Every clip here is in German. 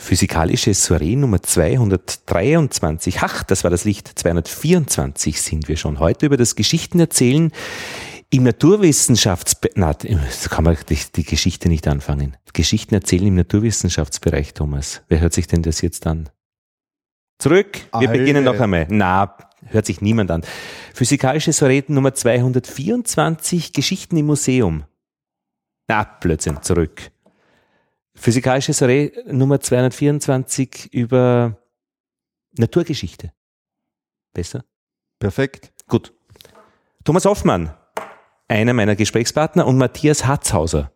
Physikalische Soiree Nummer 223. Ach, das war das Licht. 224 sind wir schon. Heute über das Geschichtenerzählen im Naturwissenschafts... Na, so kann man die, die Geschichte nicht anfangen. Geschichten erzählen im Naturwissenschaftsbereich, Thomas. Wer hört sich denn das jetzt an? Zurück. Wir Alter. beginnen noch einmal. Na, hört sich niemand an. Physikalische Soiree Nummer 224. Geschichten im Museum. Na, Blödsinn. Zurück. Physikalische Soiree Nummer 224 über Naturgeschichte. Besser? Perfekt. Gut. Thomas Hoffmann, einer meiner Gesprächspartner und Matthias Hatzhauser.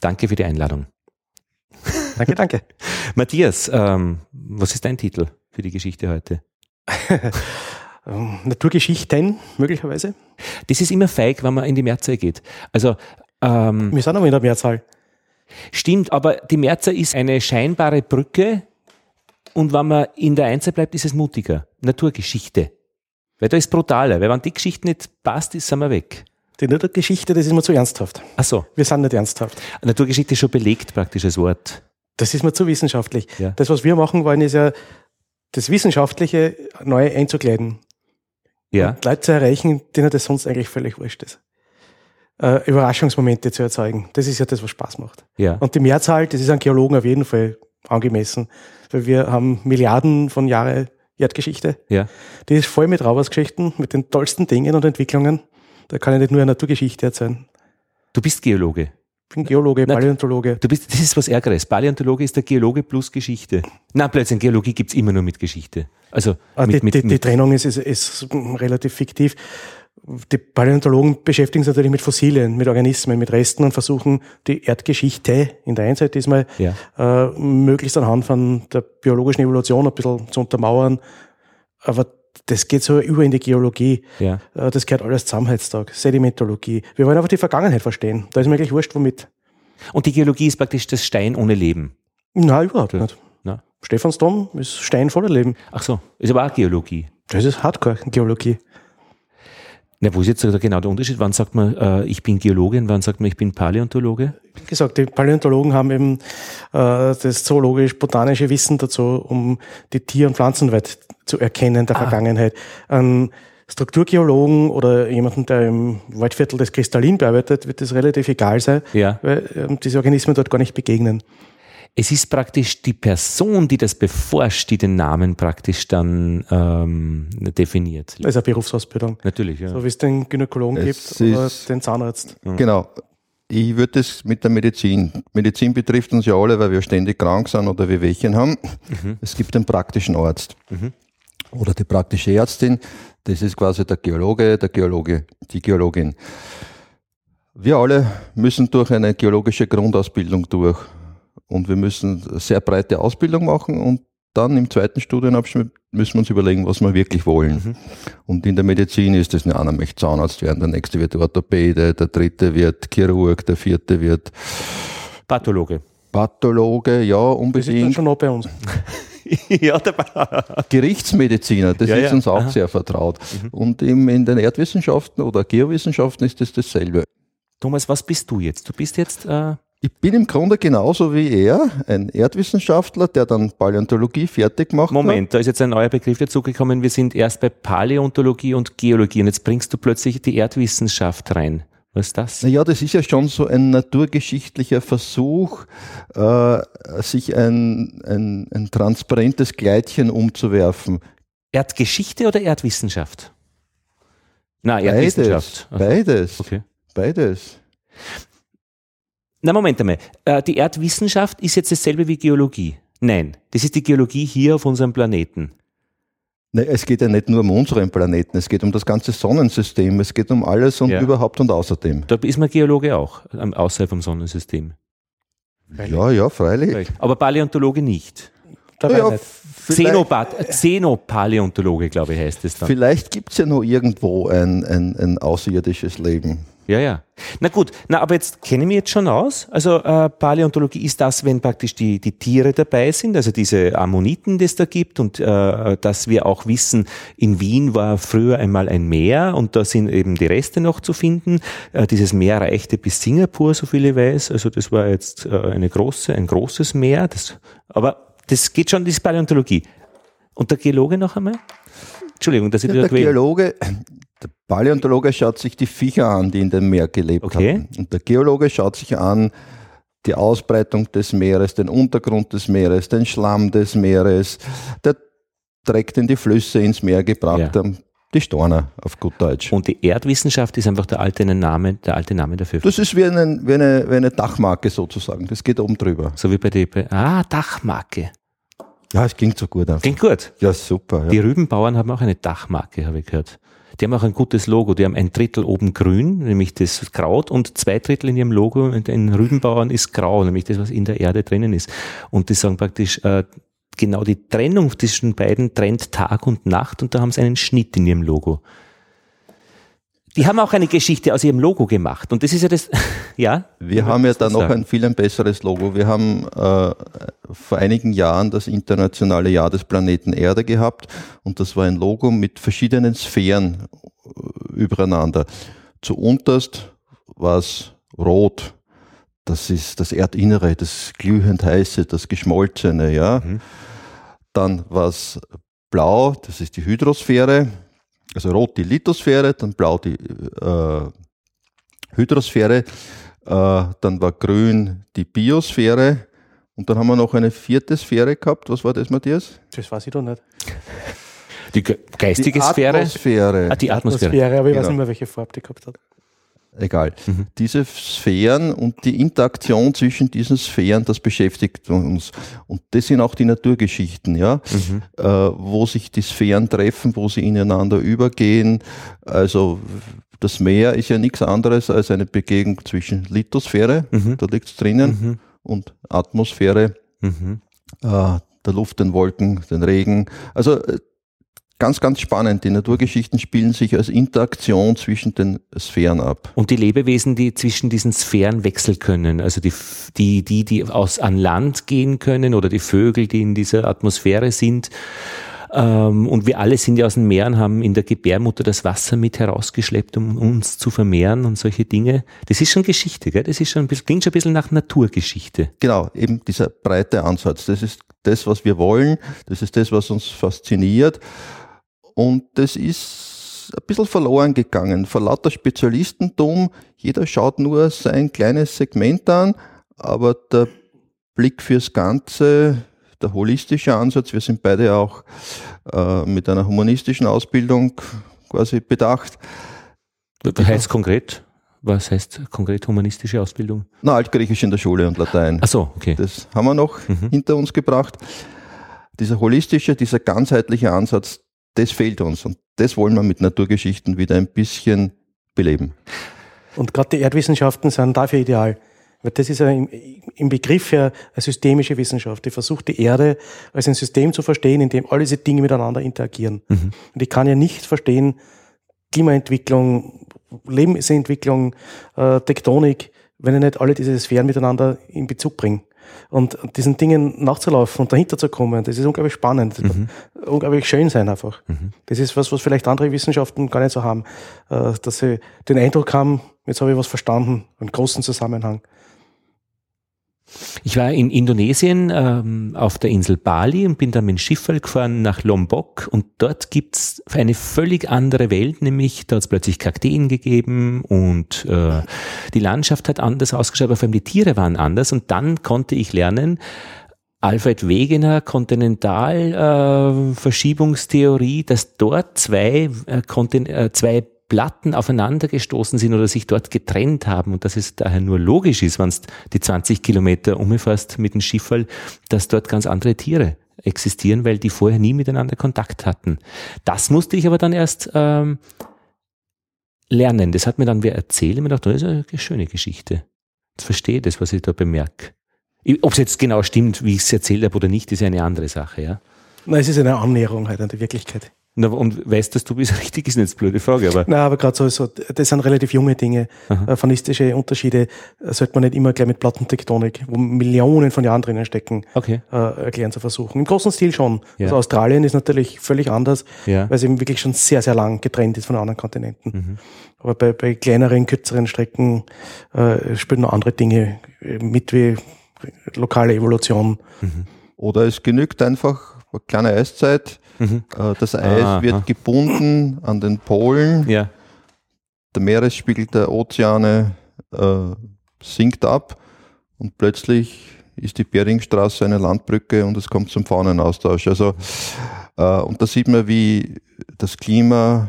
Danke für die Einladung. Danke, danke. Matthias, ähm, was ist dein Titel für die Geschichte heute? Naturgeschichten, möglicherweise. Das ist immer feig, wenn man in die Mehrzahl geht. Also, ähm, Wir sind aber in der Mehrzahl. Stimmt, aber die Mehrzahl ist eine scheinbare Brücke und wenn man in der Einzahl bleibt, ist es mutiger. Naturgeschichte. Weil da ist brutaler, weil wenn die Geschichte nicht passt, ist, sind wir weg. Die Naturgeschichte, das ist mir zu ernsthaft. Ach so. Wir sind nicht ernsthaft. Naturgeschichte ist schon belegt praktisch als Wort. Das ist mir zu wissenschaftlich. Ja. Das, was wir machen wollen, ist ja, das Wissenschaftliche neu einzukleiden. Ja. Und Leute zu erreichen, denen das sonst eigentlich völlig wurscht ist. Äh, Überraschungsmomente zu erzeugen. Das ist ja das, was Spaß macht. Ja. Und die Mehrzahl, das ist an Geologen auf jeden Fall angemessen. Weil wir haben Milliarden von Jahre Erdgeschichte. Ja. Die ist voll mit Raubersgeschichten, mit den tollsten Dingen und Entwicklungen. Da kann ich nicht nur eine Naturgeschichte erzählen. Du bist Geologe. Ich bin Geologe, Na, Paläontologe. Du bist, das ist was Ärgeres. Paläontologe ist der Geologe plus Geschichte. Na, plötzlich, Geologie gibt's immer nur mit Geschichte. Also, Ah, mit, die, mit, die, die Trennung ist, ist, ist relativ fiktiv. Die Paläontologen beschäftigen sich natürlich mit Fossilien, mit Organismen, mit Resten und versuchen die Erdgeschichte in der Einzeit diesmal Ja. äh, möglichst anhand von der biologischen Evolution ein bisschen zu untermauern. Aber das geht so über in die Geologie. ja. Äh, Das gehört alles zusammen heutzutage. Sedimentologie. Wir wollen einfach die Vergangenheit verstehen. Da ist mir eigentlich wurscht, womit. Und die Geologie ist praktisch das Stein ohne Leben. Nein, überhaupt nicht. Na. Stephansdom ist Stein voller Leben. Ach so, ist aber auch Geologie. Das ist Hardcore-Geologie. Na, wo ist jetzt genau der Unterschied? Wann sagt man, äh, ich bin Geologe und wann sagt man, ich bin Paläontologe? Wie gesagt, die Paläontologen haben eben äh, das zoologisch-botanische Wissen dazu, um die Tier- und Pflanzenwelt zu erkennen der Ah. Vergangenheit. Ein Strukturgeologen oder jemanden, der im Waldviertel des Kristallin bearbeitet, wird das relativ egal sein, Ja. weil ähm, diese Organismen dort gar nicht begegnen. Es ist praktisch die Person, die das beforscht, die den Namen praktisch dann ähm, definiert. Das ist eine Berufsausbildung. Natürlich, ja. So wie es den Gynäkologen Es gibt oder den Zahnarzt. Genau. Ich würde es mit der Medizin. Medizin betrifft uns ja alle, weil wir ständig krank sind oder wir Wehchen haben. Es gibt einen praktischen Arzt. Oder die praktische Ärztin. Das ist quasi der Geologe, der Geologe, die Geologin. Wir alle müssen durch eine geologische Grundausbildung durch. Und wir müssen eine sehr breite Ausbildung machen und dann im zweiten Studienabschnitt müssen wir uns überlegen, was wir wirklich wollen. Und in der Medizin ist es, einer möchte Zahnarzt werden, der nächste wird Orthopäde, der dritte wird Chirurg, der vierte wird Pathologe. Pathologe, ja, Das ist dann unbedingt. schon noch bei uns. ja, der Gerichtsmediziner, das Ja, ist ja. uns auch Aha. Mhm. sehr vertraut. Und im, in den Erdwissenschaften oder Geowissenschaften ist es dasselbe. Thomas, was bist du jetzt? Du bist jetzt, äh, Ich bin im Grunde genauso wie er, ein Erdwissenschaftler, der dann Paläontologie fertig macht. Moment, da ist jetzt ein neuer Begriff dazugekommen. Wir sind erst bei Paläontologie und Geologie und jetzt bringst du plötzlich die Erdwissenschaft rein. Was ist das? Naja, das ist ja schon so ein naturgeschichtlicher Versuch, äh, sich ein, ein, ein transparentes Kleidchen umzuwerfen. Erdgeschichte oder Erdwissenschaft? Na, Erdwissenschaft. Beides. Beides. Okay. Beides. Na, Moment einmal. Äh, Die Erdwissenschaft ist jetzt dasselbe wie Geologie. Nein, das ist die Geologie hier auf unserem Planeten. Ne, es geht ja nicht nur um unseren Planeten, es geht um das ganze Sonnensystem, es geht um alles und Ja. überhaupt und außerdem. Da ist man Geologe auch, ähm, außerhalb vom Sonnensystem. Ja, ja, freilich. Aber Paläontologe nicht. Ja, Xenopaläontologe, glaube ich, heißt es dann. vielleicht gibt's ja noch irgendwo ein, ein, ein außerirdisches Leben. Ja, ja. Na gut, na, aber jetzt kenne ich mich jetzt schon aus. Also äh, Paläontologie ist das, wenn praktisch die, die Tiere dabei sind, also diese Ammoniten, die es da gibt und äh, dass wir auch wissen, in Wien war früher einmal ein Meer und da sind eben die Reste noch zu finden. Äh, dieses Meer reichte bis Singapur, so viel ich weiß. Also das war jetzt äh, eine große, ein großes Meer. Das, aber das geht schon, das ist Paläontologie. Und der Geologe noch einmal? Entschuldigung, dass ich Ja, der Geologe, der Paläontologe schaut sich die Viecher an, die in dem Meer gelebt Okay. haben. Und der Geologe schaut sich an die Ausbreitung des Meeres, den Untergrund des Meeres, den Schlamm des Meeres. Der direkt in die Flüsse ins Meer gebracht Ja. Die Storner auf gut Deutsch. Und die Erdwissenschaft ist einfach der alte Name, der alte Name dafür. Das ist wie eine, wie, eine, wie eine Dachmarke sozusagen. Das geht oben drüber. So wie bei der, ah, Dachmarke. Ja, es klingt so gut einfach. Klingt gut. Ja, super. Die Ja. Rübenbauern haben auch eine Dachmarke, habe ich gehört. Die haben auch ein gutes Logo. Die haben ein Drittel oben grün, nämlich das Kraut, und zwei Drittel in ihrem Logo in den Rübenbauern ist grau, nämlich das, was in der Erde drinnen ist. Und die sagen praktisch, äh, genau die Trennung zwischen beiden trennt Tag und Nacht und da haben sie einen Schnitt in ihrem Logo. Die haben auch eine Geschichte aus ihrem Logo gemacht. Und das ist ja das, ja? Wir haben ja da noch sagen. ein viel ein besseres Logo. Wir haben äh, vor einigen Jahren das internationale Jahr des Planeten Erde gehabt und das war ein Logo mit verschiedenen Sphären äh, übereinander. Zuunterst war es rot. Das ist das Erdinnere, das glühend heiße, das geschmolzene, ja. Mhm. Dann war es blau, das ist die Hydrosphäre, also rot die Lithosphäre, dann blau die äh, Hydrosphäre, äh, dann war grün die Biosphäre und dann haben wir noch eine vierte Sphäre gehabt. Was war das, Matthias? Das weiß ich doch nicht. Die ge- geistige die Sphäre. Atmosphäre. Ah, die Atmosphäre. Atmosphäre, aber ich weiß Genau. nicht mehr, welche Farbe die gehabt hat. Egal. Mhm. Diese Sphären und die Interaktion zwischen diesen Sphären, das beschäftigt uns. Und das sind auch die Naturgeschichten, ja, Mhm. äh, wo sich die Sphären treffen, wo sie ineinander übergehen. Also das Meer ist ja nichts anderes als eine Begegnung zwischen Lithosphäre, Mhm. da liegt's drinnen, Mhm. und Atmosphäre, Mhm. äh, der Luft, den Wolken, den Regen. Also äh, ganz, ganz spannend. Die Naturgeschichten spielen sich als Interaktion zwischen den Sphären ab. Und die Lebewesen, die zwischen diesen Sphären wechseln können, also die, die, die, die aus an Land gehen können oder die Vögel, die in dieser Atmosphäre sind. Ähm, und wir alle sind ja aus den Meeren, haben in der Gebärmutter das Wasser mit herausgeschleppt, um uns zu vermehren und solche Dinge. Das ist schon Geschichte, gell? Das ist schon ein bisschen, klingt schon ein bisschen nach Naturgeschichte. Genau, eben dieser breite Ansatz. Das ist das, was wir wollen. Das ist das, was uns fasziniert. Und das ist ein bisschen verloren gegangen. Vor lauter Spezialistentum, jeder schaut nur sein kleines Segment an, aber der Blick fürs Ganze, der holistische Ansatz, wir sind beide auch äh, mit einer humanistischen Ausbildung quasi bedacht. Was heißt konkret? Was heißt konkret humanistische Ausbildung? Na, Altgriechisch in der Schule und Latein. Ach so, okay. Das haben wir noch Mhm. hinter uns gebracht. Dieser holistische, dieser ganzheitliche Ansatz, das fehlt uns. Und das wollen wir mit Naturgeschichten wieder ein bisschen beleben. Und gerade die Erdwissenschaften sind dafür ideal. Weil das ist ja im, im Begriff ja eine systemische Wissenschaft. Die versucht die Erde als ein System zu verstehen, in dem all diese Dinge miteinander interagieren. Mhm. Und ich kann ja nicht verstehen, Klimaentwicklung, Lebensentwicklung, äh, Tektonik, wenn ich nicht alle diese Sphären miteinander in Bezug bringe. Und diesen Dingen nachzulaufen und dahinter zu kommen, das ist unglaublich spannend. Mhm. unglaublich schön sein einfach. Mhm. Das ist was, was vielleicht andere Wissenschaften gar nicht so haben, äh, dass sie den Eindruck haben, jetzt habe ich was verstanden, einen großen Zusammenhang. Ich war in Indonesien ähm, auf der Insel Bali und bin dann mit dem Schifffahrt gefahren nach Lombok. Und dort gibt's eine völlig andere Welt, nämlich da hat's plötzlich Kakteen gegeben und äh, die Landschaft hat anders ausgeschaut, aber vor allem die Tiere waren anders. Und dann konnte ich lernen, Alfred Wegener, Kontinentalverschiebungstheorie, äh, dass dort zwei, äh, Kontin äh, zwei Platten aufeinander gestoßen sind oder sich dort getrennt haben und dass es daher nur logisch ist, wenn du die 20 Kilometer umfährst mit dem Schifferl, dass dort ganz andere Tiere existieren, weil die vorher nie miteinander Kontakt hatten. Das musste ich aber dann erst ähm, lernen. Das hat mir dann wer erzählt und mir gedacht, das ist eine schöne Geschichte. Jetzt verstehe ich das, was ich da bemerke. Ob es jetzt genau stimmt, wie ich es erzählt habe oder nicht, ist ja eine andere Sache, ja. Na, es ist eine Annäherung halt an die Wirklichkeit. Na, und weißt dass du bist richtig, ist nicht eine blöde Frage, aber Na, aber gerade so, so, das sind relativ junge Dinge. Aha. Äh, Phanistische Unterschiede äh, sollte man nicht immer gleich mit Plattentektonik, wo Millionen von Jahren drinnen stecken, okay, äh, erklären zu versuchen. Im großen Stil schon. Ja. Also Australien ist natürlich völlig anders, ja. weil es eben wirklich schon sehr, sehr lang getrennt ist von anderen Kontinenten. Mhm. Aber bei, bei kleineren, kürzeren Strecken äh, spielen noch andere Dinge äh, mit wie lokale Evolution Mhm. Oder es genügt einfach eine kleine Eiszeit. Mhm. Äh, das Eis Aha. wird gebunden an den Polen. Ja. Der Meeresspiegel der Ozeane äh, sinkt ab und plötzlich ist die Beringstraße eine Landbrücke und es kommt zum Faunenaustausch. Also, äh, und da sieht man, wie das Klima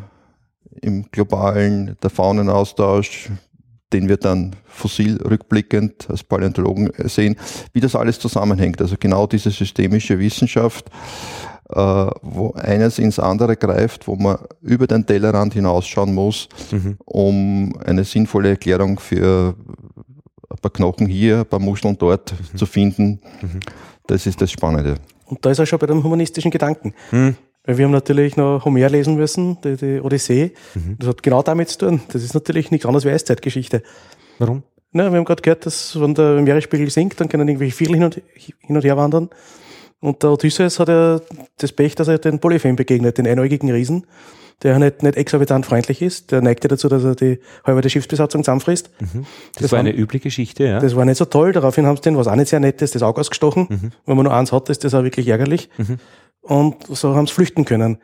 im globalen, der Faunenaustausch, den wir dann fossil rückblickend als Paläontologen sehen, wie das alles zusammenhängt. Also genau diese systemische Wissenschaft, wo eines ins andere greift, wo man über den Tellerrand hinausschauen muss, mhm. um eine sinnvolle Erklärung für ein paar Knochen hier, ein paar Muscheln dort mhm. zu finden. Mhm. Das ist das Spannende. Und da ist er schon bei dem humanistischen Gedanken. Mhm. Weil wir haben natürlich noch Homer lesen müssen, die, die Odyssee. Mhm. Das hat genau damit zu tun. Das ist natürlich nichts anderes wie Eiszeitgeschichte. Warum? Na, wir haben gerade gehört, dass wenn der Meeresspiegel sinkt, dann können irgendwelche Viertel hin und, hin und her wandern. Und der Odysseus hat ja das Pech, dass er den Polyphem begegnet, den einäugigen Riesen, der nicht, nicht exorbitant freundlich ist. Der neigt ja dazu, dass er die halbe der Schiffsbesatzung zusammenfrisst. Mhm. Das, das, war eine üble Geschichte, ja. Das war nicht so toll. Daraufhin haben sie den, was auch nicht sehr nett ist, das Auge ausgestochen. Mhm. Wenn man nur eins hat, ist das auch wirklich ärgerlich. Mhm und so haben sie flüchten können.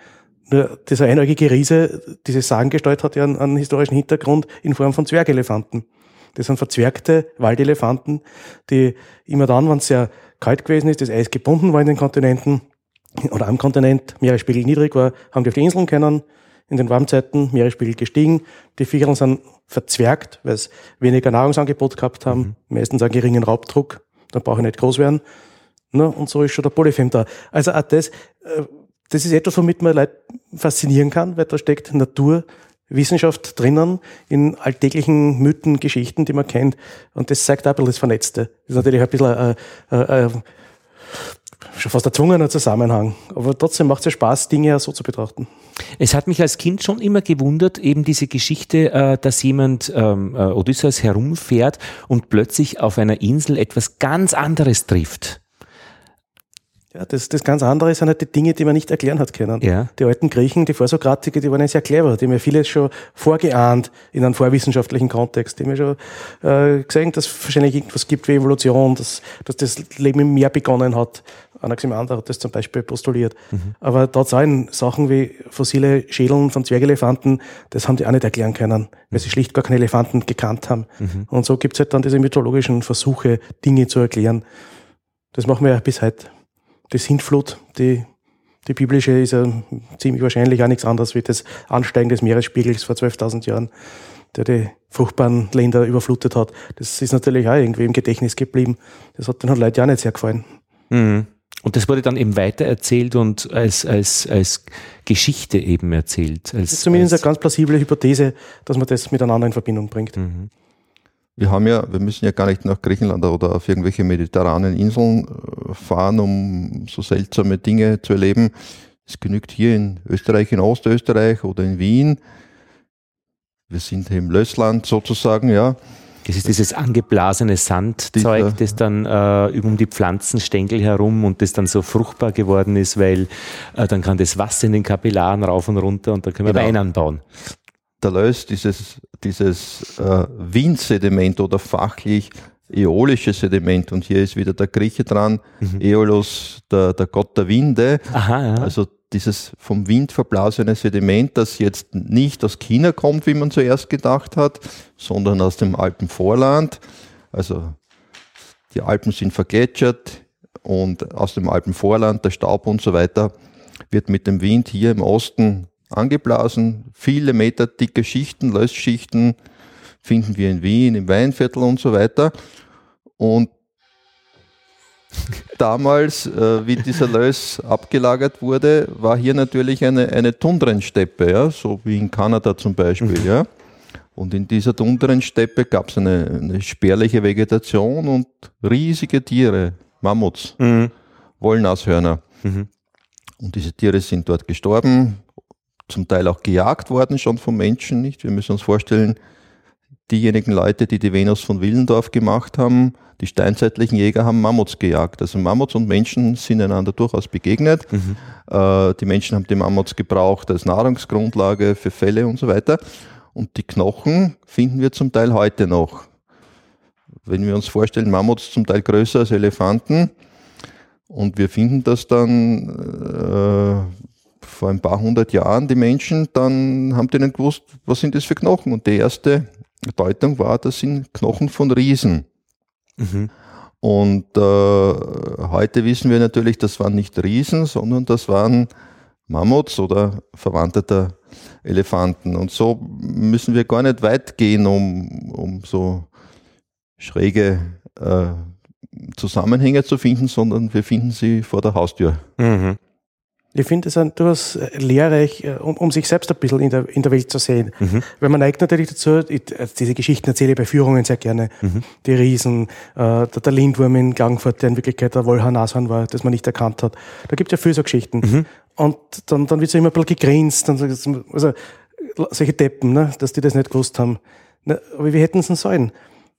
Nur dieser einäugige Riese, diese Sagengestalt hat ja einen, einen historischen Hintergrund in Form von Zwergelefanten. Das sind verzwergte Waldelefanten, die immer dann, wenn es sehr kalt gewesen ist, das Eis gebunden war in den Kontinenten oder am Kontinent, Meeresspiegel niedrig war, haben die auf die Inseln können. In den Warmzeiten Meeresspiegel gestiegen. Die Viecher sind verzwergt, weil sie weniger Nahrungsangebot gehabt haben, mhm. meistens einen geringen Raubdruck. Dann brauche ich nicht groß werden. Ne? Und so ist schon der Polyfem da. Also auch das, äh, das ist etwas, womit man Leute faszinieren kann, weil da steckt Naturwissenschaft drinnen in alltäglichen Mythen, Geschichten, die man kennt. Und das zeigt auch ein bisschen das Vernetzte. Das ist natürlich ein bisschen äh, äh, äh, schon fast erzwungener Zusammenhang. Aber trotzdem macht es ja Spaß, Dinge ja so zu betrachten. Es hat mich als Kind schon immer gewundert, eben diese Geschichte, äh, dass jemand ähm, äh, Odysseus herumfährt und plötzlich auf einer Insel etwas ganz anderes trifft. Ja, das, das ganz andere sind halt die Dinge, die man nicht erklären hat können. Ja. Die alten Griechen, die Vorsokratiker, die waren ja sehr clever, die haben ja vieles schon vorgeahnt in einem vorwissenschaftlichen Kontext. Die haben ja schon äh, gesehen, dass es wahrscheinlich irgendwas gibt wie Evolution, dass, dass das Leben im Meer begonnen hat. Anaximander hat das zum Beispiel postuliert. Mhm. Aber da zahlen Sachen wie fossile Schädeln von Zwergelefanten, das haben die auch nicht erklären können, weil sie schlicht gar keine Elefanten gekannt haben. Mhm. Und so gibt's halt dann diese mythologischen Versuche, Dinge zu erklären. Das machen wir ja bis heute die Sintflut, die, die biblische, ist ja ziemlich wahrscheinlich auch nichts anderes wie das Ansteigen des Meeresspiegels vor 12.000 Jahren, der die fruchtbaren Länder überflutet hat. Das ist natürlich auch irgendwie im Gedächtnis geblieben. Das hat den Leuten ja auch nicht sehr gefallen. Mhm. Und das wurde dann eben weitererzählt und als, als, als Geschichte eben erzählt. Als, das ist zumindest als eine ganz plausible Hypothese, dass man das miteinander in Verbindung bringt. Mhm. Wir haben ja, wir müssen ja gar nicht nach Griechenland oder auf irgendwelche mediterranen Inseln äh, fahren, um so seltsame Dinge zu erleben. Es genügt hier in Österreich, in Ostösterreich oder in Wien. Wir sind im Lössland sozusagen, ja. Das ist dieses angeblasene Sandzeug, das dann äh, um die Pflanzenstängel herum und das dann so fruchtbar geworden ist, weil äh, dann kann das Wasser in den Kapillaren rauf und runter und dann können wir genau. Wein anbauen der Lös, dieses, dieses äh, Windsediment oder fachlich äolische Sediment, und hier ist wieder der Grieche dran, mhm. Äolus, der, der Gott der Winde, Aha, ja. also dieses vom Wind verblasene Sediment, das jetzt nicht aus China kommt, wie man zuerst gedacht hat, sondern aus dem Alpenvorland. Also die Alpen sind vergletschert und aus dem Alpenvorland, der Staub und so weiter, wird mit dem Wind hier im Osten angeblasen, viele Meter dicke Schichten, Löschschichten finden wir in Wien, im Weinviertel und so weiter. Und damals, äh, wie dieser Löss abgelagert wurde, war hier natürlich eine, eine Tundrensteppe, ja, so wie in Kanada zum Beispiel. Ja. Und in dieser Tundrensteppe gab es eine, eine spärliche Vegetation und riesige Tiere, Mammuts, mhm. Wollnashörner. Mhm. Und diese Tiere sind dort gestorben, zum Teil auch gejagt worden schon von Menschen, nicht? Wir müssen uns vorstellen, diejenigen Leute, die die Venus von Willendorf gemacht haben, die steinzeitlichen Jäger haben Mammuts gejagt. Also Mammuts und Menschen sind einander durchaus begegnet. Mhm. Äh, die Menschen haben die Mammuts gebraucht als Nahrungsgrundlage für Felle und so weiter. Und die Knochen finden wir zum Teil heute noch. Wenn wir uns vorstellen, Mammuts zum Teil größer als Elefanten Und wir finden das dann äh, vor ein paar hundert Jahren, die Menschen, dann haben die nicht gewusst, was sind das für Knochen. Und die erste Deutung war, das sind Knochen von Riesen. Mhm. Und äh, heute wissen wir natürlich, das waren nicht Riesen, sondern das waren Mammuts oder Verwandte der Elefanten. Und so müssen wir gar nicht weit gehen, um, um so schräge äh, Zusammenhänge zu finden, sondern wir finden sie vor der Haustür. Mhm. Ich finde es durchaus lehrreich, äh, um, um, sich selbst ein bisschen in der, in der Welt zu sehen. Mhm. Weil man neigt natürlich dazu, ich, also diese Geschichten erzähle ich bei Führungen sehr gerne. Mhm. Die Riesen, äh, der, der, Lindwurm in Klagenfurt, der in Wirklichkeit der Wollhaar-Nashorn war, das man nicht erkannt hat. Da gibt es ja viele so Geschichten. Mhm. Und dann, dann wird so immer ein bisschen gegrinst. Dann, also solche Deppen, ne, dass die das nicht gewusst haben. Na, aber wie hätten sie denn sollen?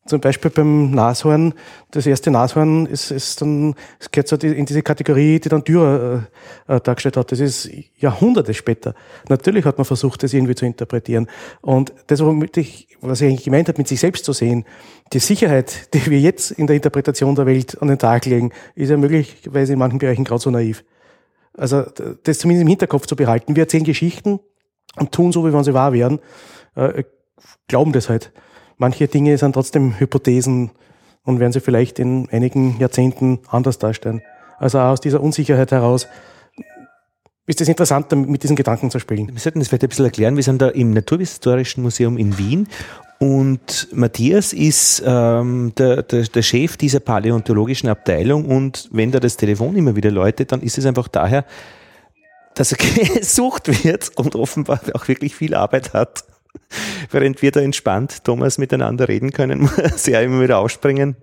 Zum Beispiel beim Nashorn, das erste Nashorn ist, ist dann, es gehört so in diese Kategorie, die dann Dürer äh, äh, dargestellt hat. Das ist Jahrhunderte später. Natürlich hat man versucht, das irgendwie zu interpretieren. Und das, womit ich, was ich eigentlich gemeint habe, mit sich selbst zu sehen, die Sicherheit, die wir jetzt in der Interpretation der Welt an den Tag legen, ist ja möglicherweise in manchen Bereichen gerade so naiv. Also das zumindest im Hinterkopf zu behalten. Wir erzählen Geschichten und tun so, wie wenn sie wahr wären, äh, glauben das halt manche Dinge sind trotzdem Hypothesen und werden sie vielleicht in einigen Jahrzehnten anders darstellen. Also aus dieser Unsicherheit heraus ist es interessant, mit diesen Gedanken zu spielen. Wir sollten das vielleicht ein bisschen erklären. Wir sind da im Naturhistorischen Museum in Wien und Matthias ist ähm, der, der, der Chef dieser paläontologischen Abteilung und wenn da das Telefon immer wieder läutet, dann ist es einfach daher, dass er gesucht wird und offenbar auch wirklich viel Arbeit hat. während wir da entspannt, Thomas, miteinander reden können, muss er immer wieder aufspringen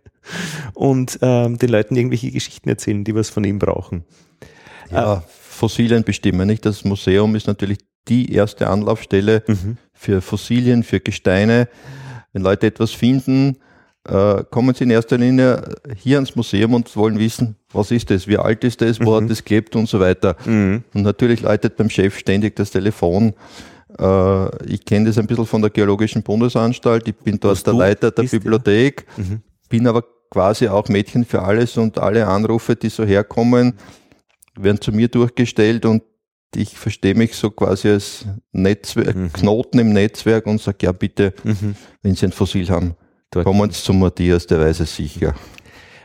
und ähm, den Leuten irgendwelche Geschichten erzählen, die was von ihm brauchen. Ja, äh, Fossilien bestimmen, nicht? Das Museum ist natürlich die erste Anlaufstelle mhm. für Fossilien, für Gesteine. Wenn Leute etwas finden, äh, kommen sie in erster Linie hier ans Museum und wollen wissen, was ist das, wie alt ist das, wo mhm. hat das gelebt und so weiter. Mhm. Und natürlich läutet beim Chef ständig das Telefon äh, ich kenne das ein bisschen von der Geologischen Bundesanstalt. Ich bin dort Was der Leiter der Bibliothek, ja. mhm. bin aber quasi auch Mädchen für alles und alle Anrufe, die so herkommen, werden zu mir durchgestellt und ich verstehe mich so quasi als Netzwerk, mhm. Knoten im Netzwerk und sage, ja bitte, mhm. wenn Sie ein Fossil haben, Dort. kommen Sie zu Matthias, der weiß es sicher.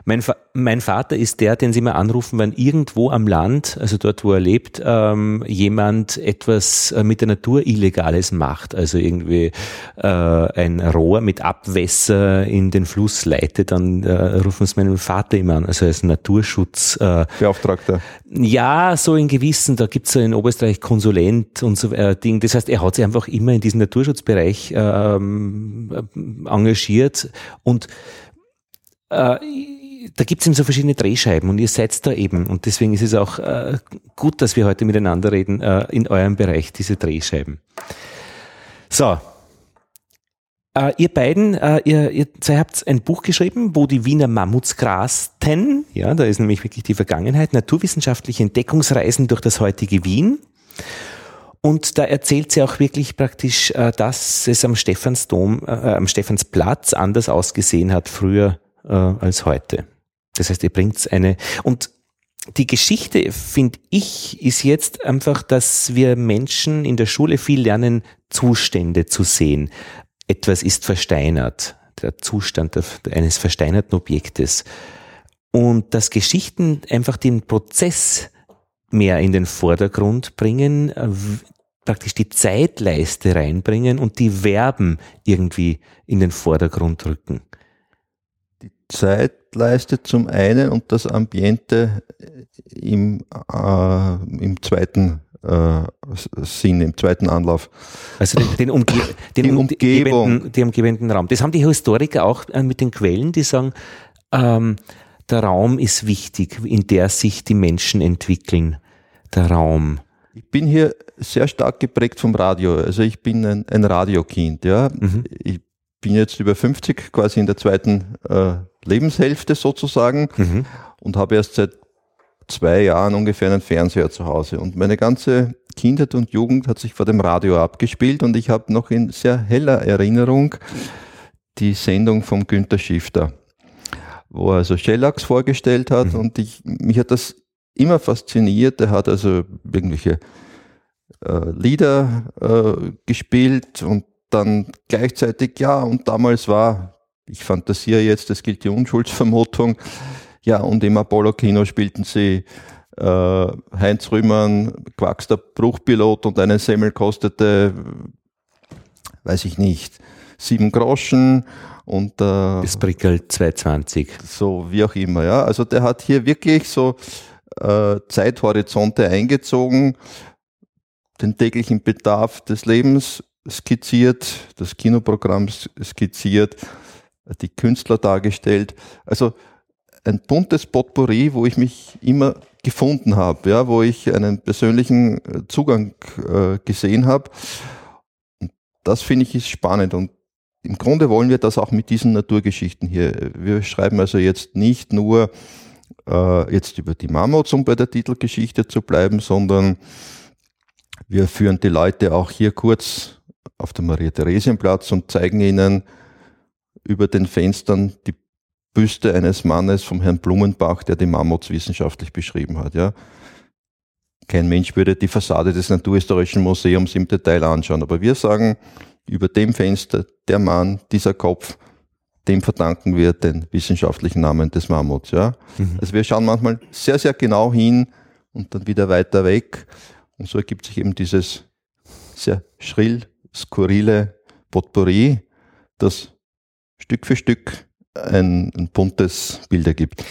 Mein, mein, Vater ist der, den Sie mal anrufen, wenn irgendwo am Land, also dort, wo er lebt, ähm, jemand etwas äh, mit der Natur Illegales macht. Also irgendwie äh, ein Rohr mit Abwässer in den Fluss leitet, dann äh, rufen Sie meinen Vater immer an, also als Naturschutz. Äh, Beauftragter. Ja, so in gewissen, da gibt es so in Oberösterreich Konsulent und so äh, Ding. Das heißt, er hat sich einfach immer in diesem Naturschutzbereich ähm, äh, engagiert und äh, da gibt es eben so verschiedene Drehscheiben und ihr seid da eben. Und deswegen ist es auch äh, gut, dass wir heute miteinander reden äh, in eurem Bereich, diese Drehscheiben. So. Äh, ihr beiden, äh, ihr, ihr zwei habt ein Buch geschrieben, wo die Wiener Mammuts grasten. Ja, da ist nämlich wirklich die Vergangenheit. Naturwissenschaftliche Entdeckungsreisen durch das heutige Wien. Und da erzählt sie auch wirklich praktisch, äh, dass es am Stephansdom, äh, am Stephansplatz anders ausgesehen hat früher äh, als heute. Das heißt, ihr bringt eine und die Geschichte, finde ich, ist jetzt einfach, dass wir Menschen in der Schule viel lernen, Zustände zu sehen. Etwas ist versteinert, der Zustand eines versteinerten Objektes. Und dass Geschichten einfach den Prozess mehr in den Vordergrund bringen, praktisch die Zeitleiste reinbringen und die Verben irgendwie in den Vordergrund rücken. Zeitleiste zum einen und das Ambiente im, äh, im zweiten äh, Sinn, im zweiten Anlauf. Also den, den, Umge den die Umgebung. Den umgebenden Raum. Das haben die Historiker auch äh, mit den Quellen, die sagen, ähm, der Raum ist wichtig, in der sich die Menschen entwickeln. Der Raum. Ich bin hier sehr stark geprägt vom Radio. Also ich bin ein, ein Radiokind. Ja. Mhm. Ich bin jetzt über 50, quasi in der zweiten äh, Lebenshälfte sozusagen mhm. und habe erst seit zwei Jahren ungefähr einen Fernseher zu Hause. Und meine ganze Kindheit und Jugend hat sich vor dem Radio abgespielt und ich habe noch in sehr heller Erinnerung die Sendung vom Günter Schifter. wo er also Shellax vorgestellt hat mhm. und ich, mich hat das immer fasziniert. Er hat also irgendwelche äh, Lieder äh, gespielt und dann gleichzeitig, ja, und damals war, ich fantasiere jetzt, das gilt die Unschuldsvermutung, ja, und im Apollo-Kino spielten sie äh, Heinz Rühmann, Quackster Bruchpilot und eine Semmel kostete, weiß ich nicht, sieben Groschen und äh, das prickelt 220. So, wie auch immer, ja. Also der hat hier wirklich so äh, Zeithorizonte eingezogen, den täglichen Bedarf des Lebens skizziert, das Kinoprogramm skizziert, die Künstler dargestellt. Also ein buntes Potpourri, wo ich mich immer gefunden habe, ja, wo ich einen persönlichen äh, Zugang äh, gesehen habe. Und das finde ich ist spannend und im Grunde wollen wir das auch mit diesen Naturgeschichten hier. Wir schreiben also jetzt nicht nur äh, jetzt über die Mammuts, um bei der Titelgeschichte zu bleiben, sondern wir führen die Leute auch hier kurz auf dem Maria-Theresien-Platz und zeigen ihnen über den Fenstern die Büste eines Mannes vom Herrn Blumenbach, der die Mammuts wissenschaftlich beschrieben hat. Ja. Kein Mensch würde die Fassade des Naturhistorischen Museums im Detail anschauen, aber wir sagen, über dem Fenster, der Mann, dieser Kopf, dem verdanken wir den wissenschaftlichen Namen des Mammuts. Ja. Mhm. Also wir schauen manchmal sehr, sehr genau hin und dann wieder weiter weg. Und so ergibt sich eben dieses sehr schrill, skurrile Potpourri, das Stück für Stück ein, ein buntes Bild ergibt.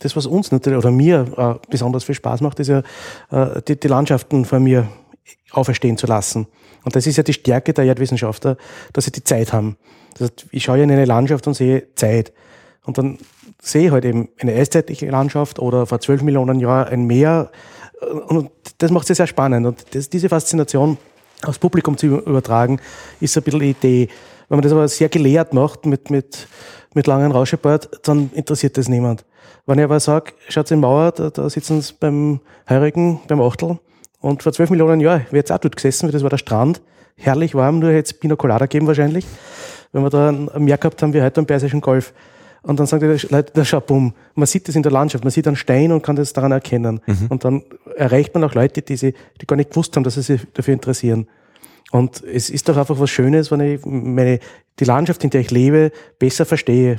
Das, was uns natürlich oder mir äh, besonders viel Spaß macht, ist ja, äh, die, die Landschaften vor mir auferstehen zu lassen. Und das ist ja die Stärke der Erdwissenschaftler, dass sie die Zeit haben. Das heißt, ich schaue in eine Landschaft und sehe Zeit. Und dann sehe ich halt eben eine eiszeitliche Landschaft oder vor zwölf Millionen Jahren ein Meer. Und das macht es sehr spannend. Und das, diese Faszination aufs Publikum zu übertragen, ist ein bisschen die Idee. Wenn man das aber sehr gelehrt macht, mit, mit, mit langen Rauschebart, dann interessiert das niemand. Wenn ich aber sage, schaut in Mauer, da, da sitzen sie beim Heurigen, beim Achtel, und vor zwölf Millionen Jahren wäre jetzt auch dort gesessen, weil das war der Strand, herrlich warm, nur jetzt Pina Colada geben wahrscheinlich, wenn wir da mehr gehabt haben wie heute am Persischen Golf. Und dann sagen die Leute, da schau, bumm, man sieht das in der Landschaft, man sieht einen Stein und kann das daran erkennen. Mhm. Und dann erreicht man auch Leute, die, sie, die gar nicht gewusst haben, dass sie sich dafür interessieren. Und es ist doch einfach was Schönes, wenn ich meine, die Landschaft, in der ich lebe, besser verstehe,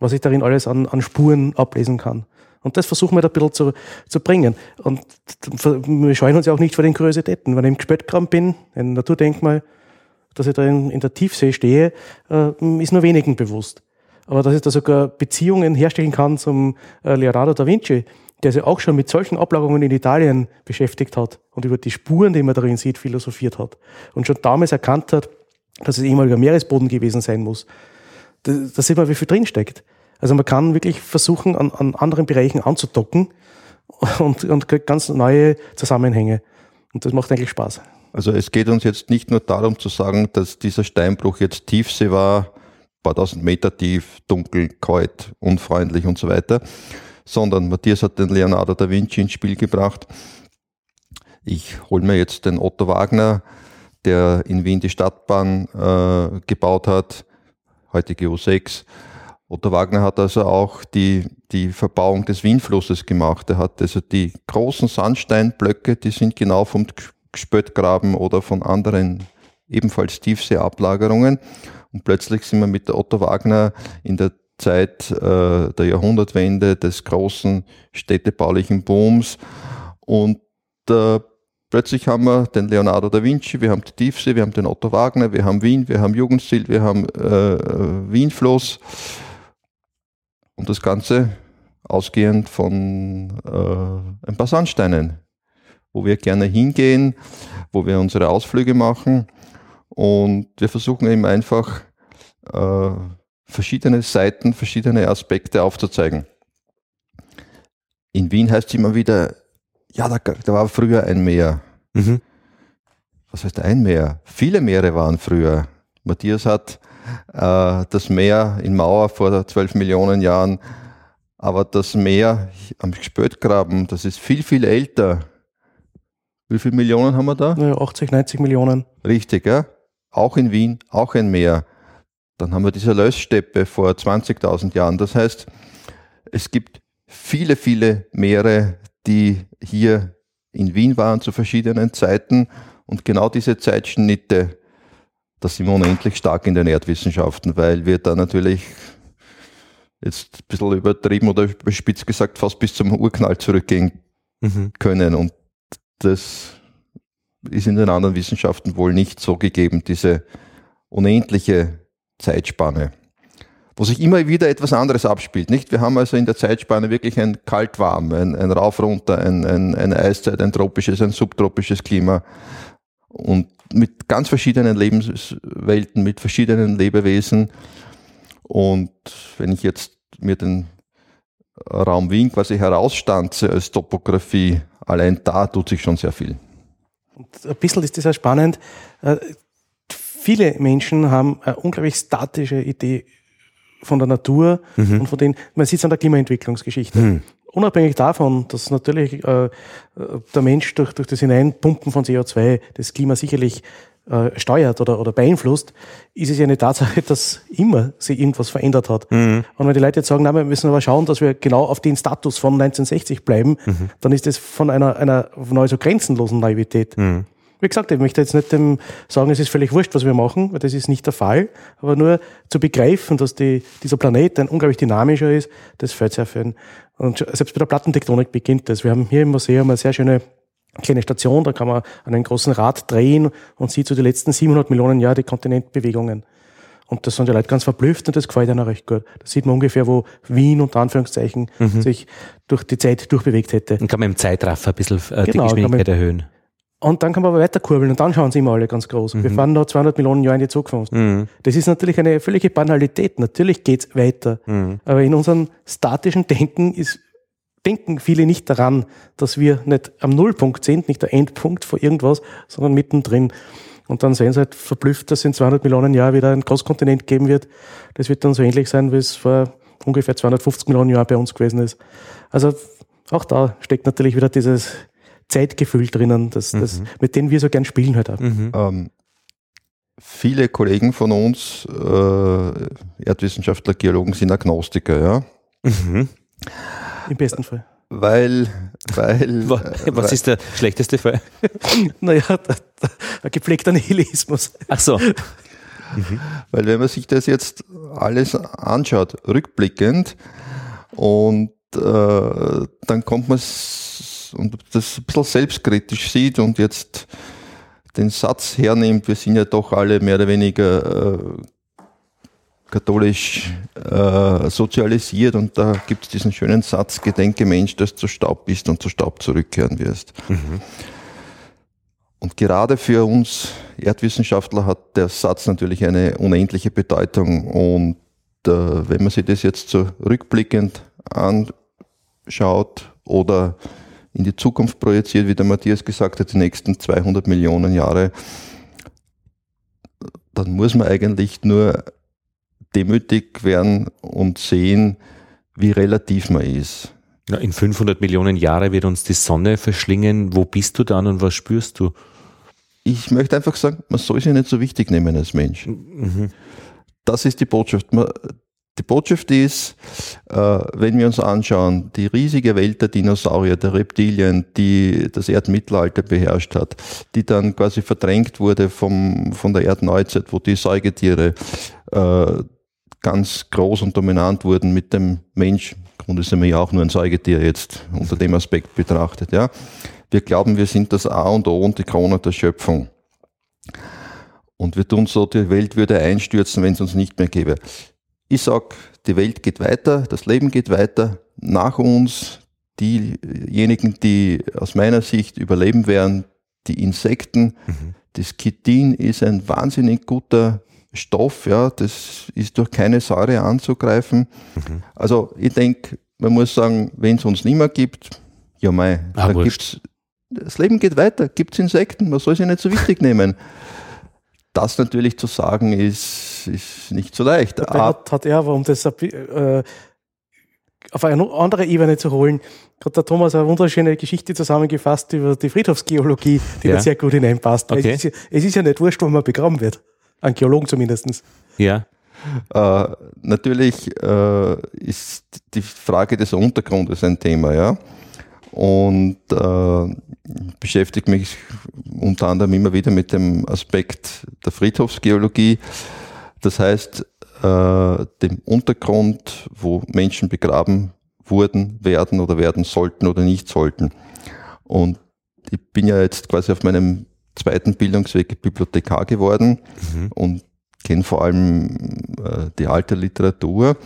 was ich darin alles an, an Spuren ablesen kann. Und das versuchen wir da ein bisschen zu, zu bringen. Und wir scheuen uns ja auch nicht vor den Kuriositäten. Wenn ich im Gespöttgraben bin, ein Naturdenkmal, dass ich da in, in der Tiefsee stehe, äh, ist nur wenigen bewusst. Aber dass ich da sogar Beziehungen herstellen kann zum äh, Leonardo da Vinci, der sich auch schon mit solchen Ablagerungen in Italien beschäftigt hat und über die Spuren, die man darin sieht, philosophiert hat und schon damals erkannt hat, dass es ehemaliger Meeresboden gewesen sein muss. Da, da sieht man, wie viel drinsteckt. Also man kann wirklich versuchen, an, an anderen Bereichen anzudocken und, und ganz neue Zusammenhänge. Und das macht eigentlich Spaß. Also es geht uns jetzt nicht nur darum zu sagen, dass dieser Steinbruch jetzt Tiefsee war, paar tausend Meter tief, dunkel, kalt, unfreundlich und so weiter, sondern Matthias hat den Leonardo da Vinci ins Spiel gebracht. Ich hole mir jetzt den Otto Wagner, der in Wien die Stadtbahn äh, gebaut hat, heutige U6. Otto Wagner hat also auch die, die Verbauung des Wienflusses gemacht. Er hat also die großen Sandsteinblöcke, die sind genau vom Gespöttgraben oder von anderen ebenfalls Tiefseeablagerungen. Und plötzlich sind wir mit der Otto Wagner in der Zeit äh, der Jahrhundertwende des großen städtebaulichen Booms. Und äh, plötzlich haben wir den Leonardo da Vinci, wir haben die Tiefsee, wir haben den Otto Wagner, wir haben Wien, wir haben Jugendstil, wir haben äh, Wienfluss. Und das Ganze ausgehend von äh, ein paar Sandsteinen, wo wir gerne hingehen, wo wir unsere Ausflüge machen. Und wir versuchen eben einfach äh, verschiedene Seiten, verschiedene Aspekte aufzuzeigen. In Wien heißt es immer wieder, ja, da, da war früher ein Meer. Mhm. Was heißt ein Meer? Viele Meere waren früher. Matthias hat äh, das Meer in Mauer vor zwölf Millionen Jahren, aber das Meer am Spöttgraben, das ist viel, viel älter. Wie viele Millionen haben wir da? Ja, 80, 90 Millionen. Richtig, ja. Auch in Wien, auch ein Meer. Dann haben wir diese Lösssteppe vor 20.000 Jahren. Das heißt, es gibt viele, viele Meere, die hier in Wien waren zu verschiedenen Zeiten. Und genau diese Zeitschnitte, da sind wir unendlich stark in den Erdwissenschaften, weil wir da natürlich jetzt ein bisschen übertrieben oder spitz gesagt fast bis zum Urknall zurückgehen mhm. können. Und das ist in den anderen Wissenschaften wohl nicht so gegeben, diese unendliche Zeitspanne. Wo sich immer wieder etwas anderes abspielt, nicht? Wir haben also in der Zeitspanne wirklich ein Kalt-Warm, ein, ein Rauf-Runter, ein, ein, eine Eiszeit, ein tropisches, ein subtropisches Klima. Und mit ganz verschiedenen Lebenswelten, mit verschiedenen Lebewesen. Und wenn ich jetzt mir den Raum Wien quasi herausstanze als Topografie, allein da tut sich schon sehr viel. Und ein bisschen ist das auch spannend. Viele Menschen haben eine unglaublich statische Idee von der Natur mhm. und von den, man sieht es an der Klimaentwicklungsgeschichte. Mhm. Unabhängig davon, dass natürlich äh, der Mensch durch, durch das Hineinpumpen von CO2 das Klima sicherlich äh, steuert oder, oder beeinflusst, ist es ja eine Tatsache, dass immer sich irgendwas verändert hat. Mhm. Und wenn die Leute jetzt sagen, na, wir müssen aber schauen, dass wir genau auf den Status von 1960 bleiben, mhm. dann ist das von einer, einer nahezu grenzenlosen Naivität. Wie gesagt, ich möchte jetzt nicht dem sagen, es ist völlig wurscht, was wir machen, weil das ist nicht der Fall, aber nur zu begreifen, dass die, dieser Planet ein unglaublich dynamischer ist, das fällt sehr viel. Und selbst bei der Plattentektonik beginnt das. Wir haben hier im Museum eine sehr schöne kleine Station, da kann man an einem großen Rad drehen und sieht so die letzten 700 Millionen Jahre die Kontinentbewegungen. Und das sind die Leute ganz verblüfft und das gefällt ihnen recht gut. Da sieht man ungefähr, wo Wien unter Anführungszeichen mhm. sich durch die Zeit durchbewegt hätte. Dann kann man im Zeitraffer ein bisschen äh, genau, die Geschwindigkeit erhöhen. Und dann kann man aber weiter kurbeln und dann schauen sie immer alle ganz groß. Mhm. Wir fahren noch 200 Millionen Jahre in die Zukunft. Mhm. Das ist natürlich eine völlige Banalität. Natürlich geht's weiter. Mhm. Aber in unserem statischen Denken ist denken viele nicht daran, dass wir nicht am Nullpunkt sind, nicht der Endpunkt vor irgendwas, sondern mittendrin. Und dann sehen sie halt verblüfft, dass es in 200 Millionen Jahren wieder ein Großkontinent geben wird. Das wird dann so ähnlich sein, wie es vor ungefähr 250 Millionen Jahren bei uns gewesen ist. Also auch da steckt natürlich wieder dieses Zeitgefühl drinnen, das, das, mhm. mit dem wir so gern spielen halt auch. Mhm. Ähm, viele Kollegen von uns, äh, Erdwissenschaftler, Geologen, sind Agnostiker, ja. Mhm. Im besten Fall. Weil, weil. Was weil, ist der schlechteste Fall? naja, ein gepflegter Nihilismus. Ach so. Mhm. Weil wenn man sich das jetzt alles anschaut, rückblickend, und äh, dann kommt man und das ein bisschen selbstkritisch sieht und jetzt den Satz hernimmt, wir sind ja doch alle mehr oder weniger äh, katholisch äh, sozialisiert und da gibt es diesen schönen Satz, gedenke Mensch, dass du Staub bist und zu Staub zurückkehren wirst. Mhm. Und gerade für uns Erdwissenschaftler hat der Satz natürlich eine unendliche Bedeutung und äh, wenn man sich das jetzt so rückblickend anschaut oder in die Zukunft projiziert, wie der Matthias gesagt hat, die nächsten 200 Millionen Jahre, dann muss man eigentlich nur demütig werden und sehen, wie relativ man ist. Ja, in 500 Millionen Jahren wird uns die Sonne verschlingen. Wo bist du dann und was spürst du? Ich möchte einfach sagen, man soll sich nicht so wichtig nehmen als Mensch. Mhm. Das ist die Botschaft. Die Botschaft ist, äh, wenn wir uns anschauen, die riesige Welt der Dinosaurier, der Reptilien, die das Erdmittelalter beherrscht hat, die dann quasi verdrängt wurde vom, von der Erdneuzeit, wo die Säugetiere äh, ganz groß und dominant wurden mit dem Mensch. Im Grunde sind wir ja auch nur ein Säugetier jetzt unter dem Aspekt betrachtet. Ja. Wir glauben, wir sind das A und O und die Krone der Schöpfung. Und wir tun so, die Welt würde einstürzen, wenn es uns nicht mehr gäbe. Ich sag, die Welt geht weiter, das Leben geht weiter. Nach uns, diejenigen, die aus meiner Sicht überleben werden, die Insekten. Mhm. Das Chitin ist ein wahnsinnig guter Stoff, ja, das ist durch keine Säure anzugreifen. Mhm. Also ich denke, man muss sagen, wenn es uns nicht mehr gibt, ja mei, ah, da gibt's, das Leben geht weiter, gibt es Insekten, man soll sie nicht so wichtig nehmen. Das natürlich zu sagen, ist, ist nicht so leicht. Hat, hat er aber, um das äh, auf eine andere Ebene zu holen, hat der Thomas eine wunderschöne Geschichte zusammengefasst über die Friedhofsgeologie, die ja. da sehr gut hineinpasst. Okay. Es, ist, es ist ja nicht wurscht, wo man begraben wird. An Geologen zumindest. Ja. Äh, natürlich äh, ist die Frage des Untergrundes ein Thema, ja. Und äh, beschäftige mich unter anderem immer wieder mit dem Aspekt der Friedhofsgeologie. Das heißt, äh, dem Untergrund, wo Menschen begraben wurden, werden oder werden sollten oder nicht sollten. Und ich bin ja jetzt quasi auf meinem zweiten Bildungsweg Bibliothekar geworden mhm. und kenne vor allem äh, die alte Literatur.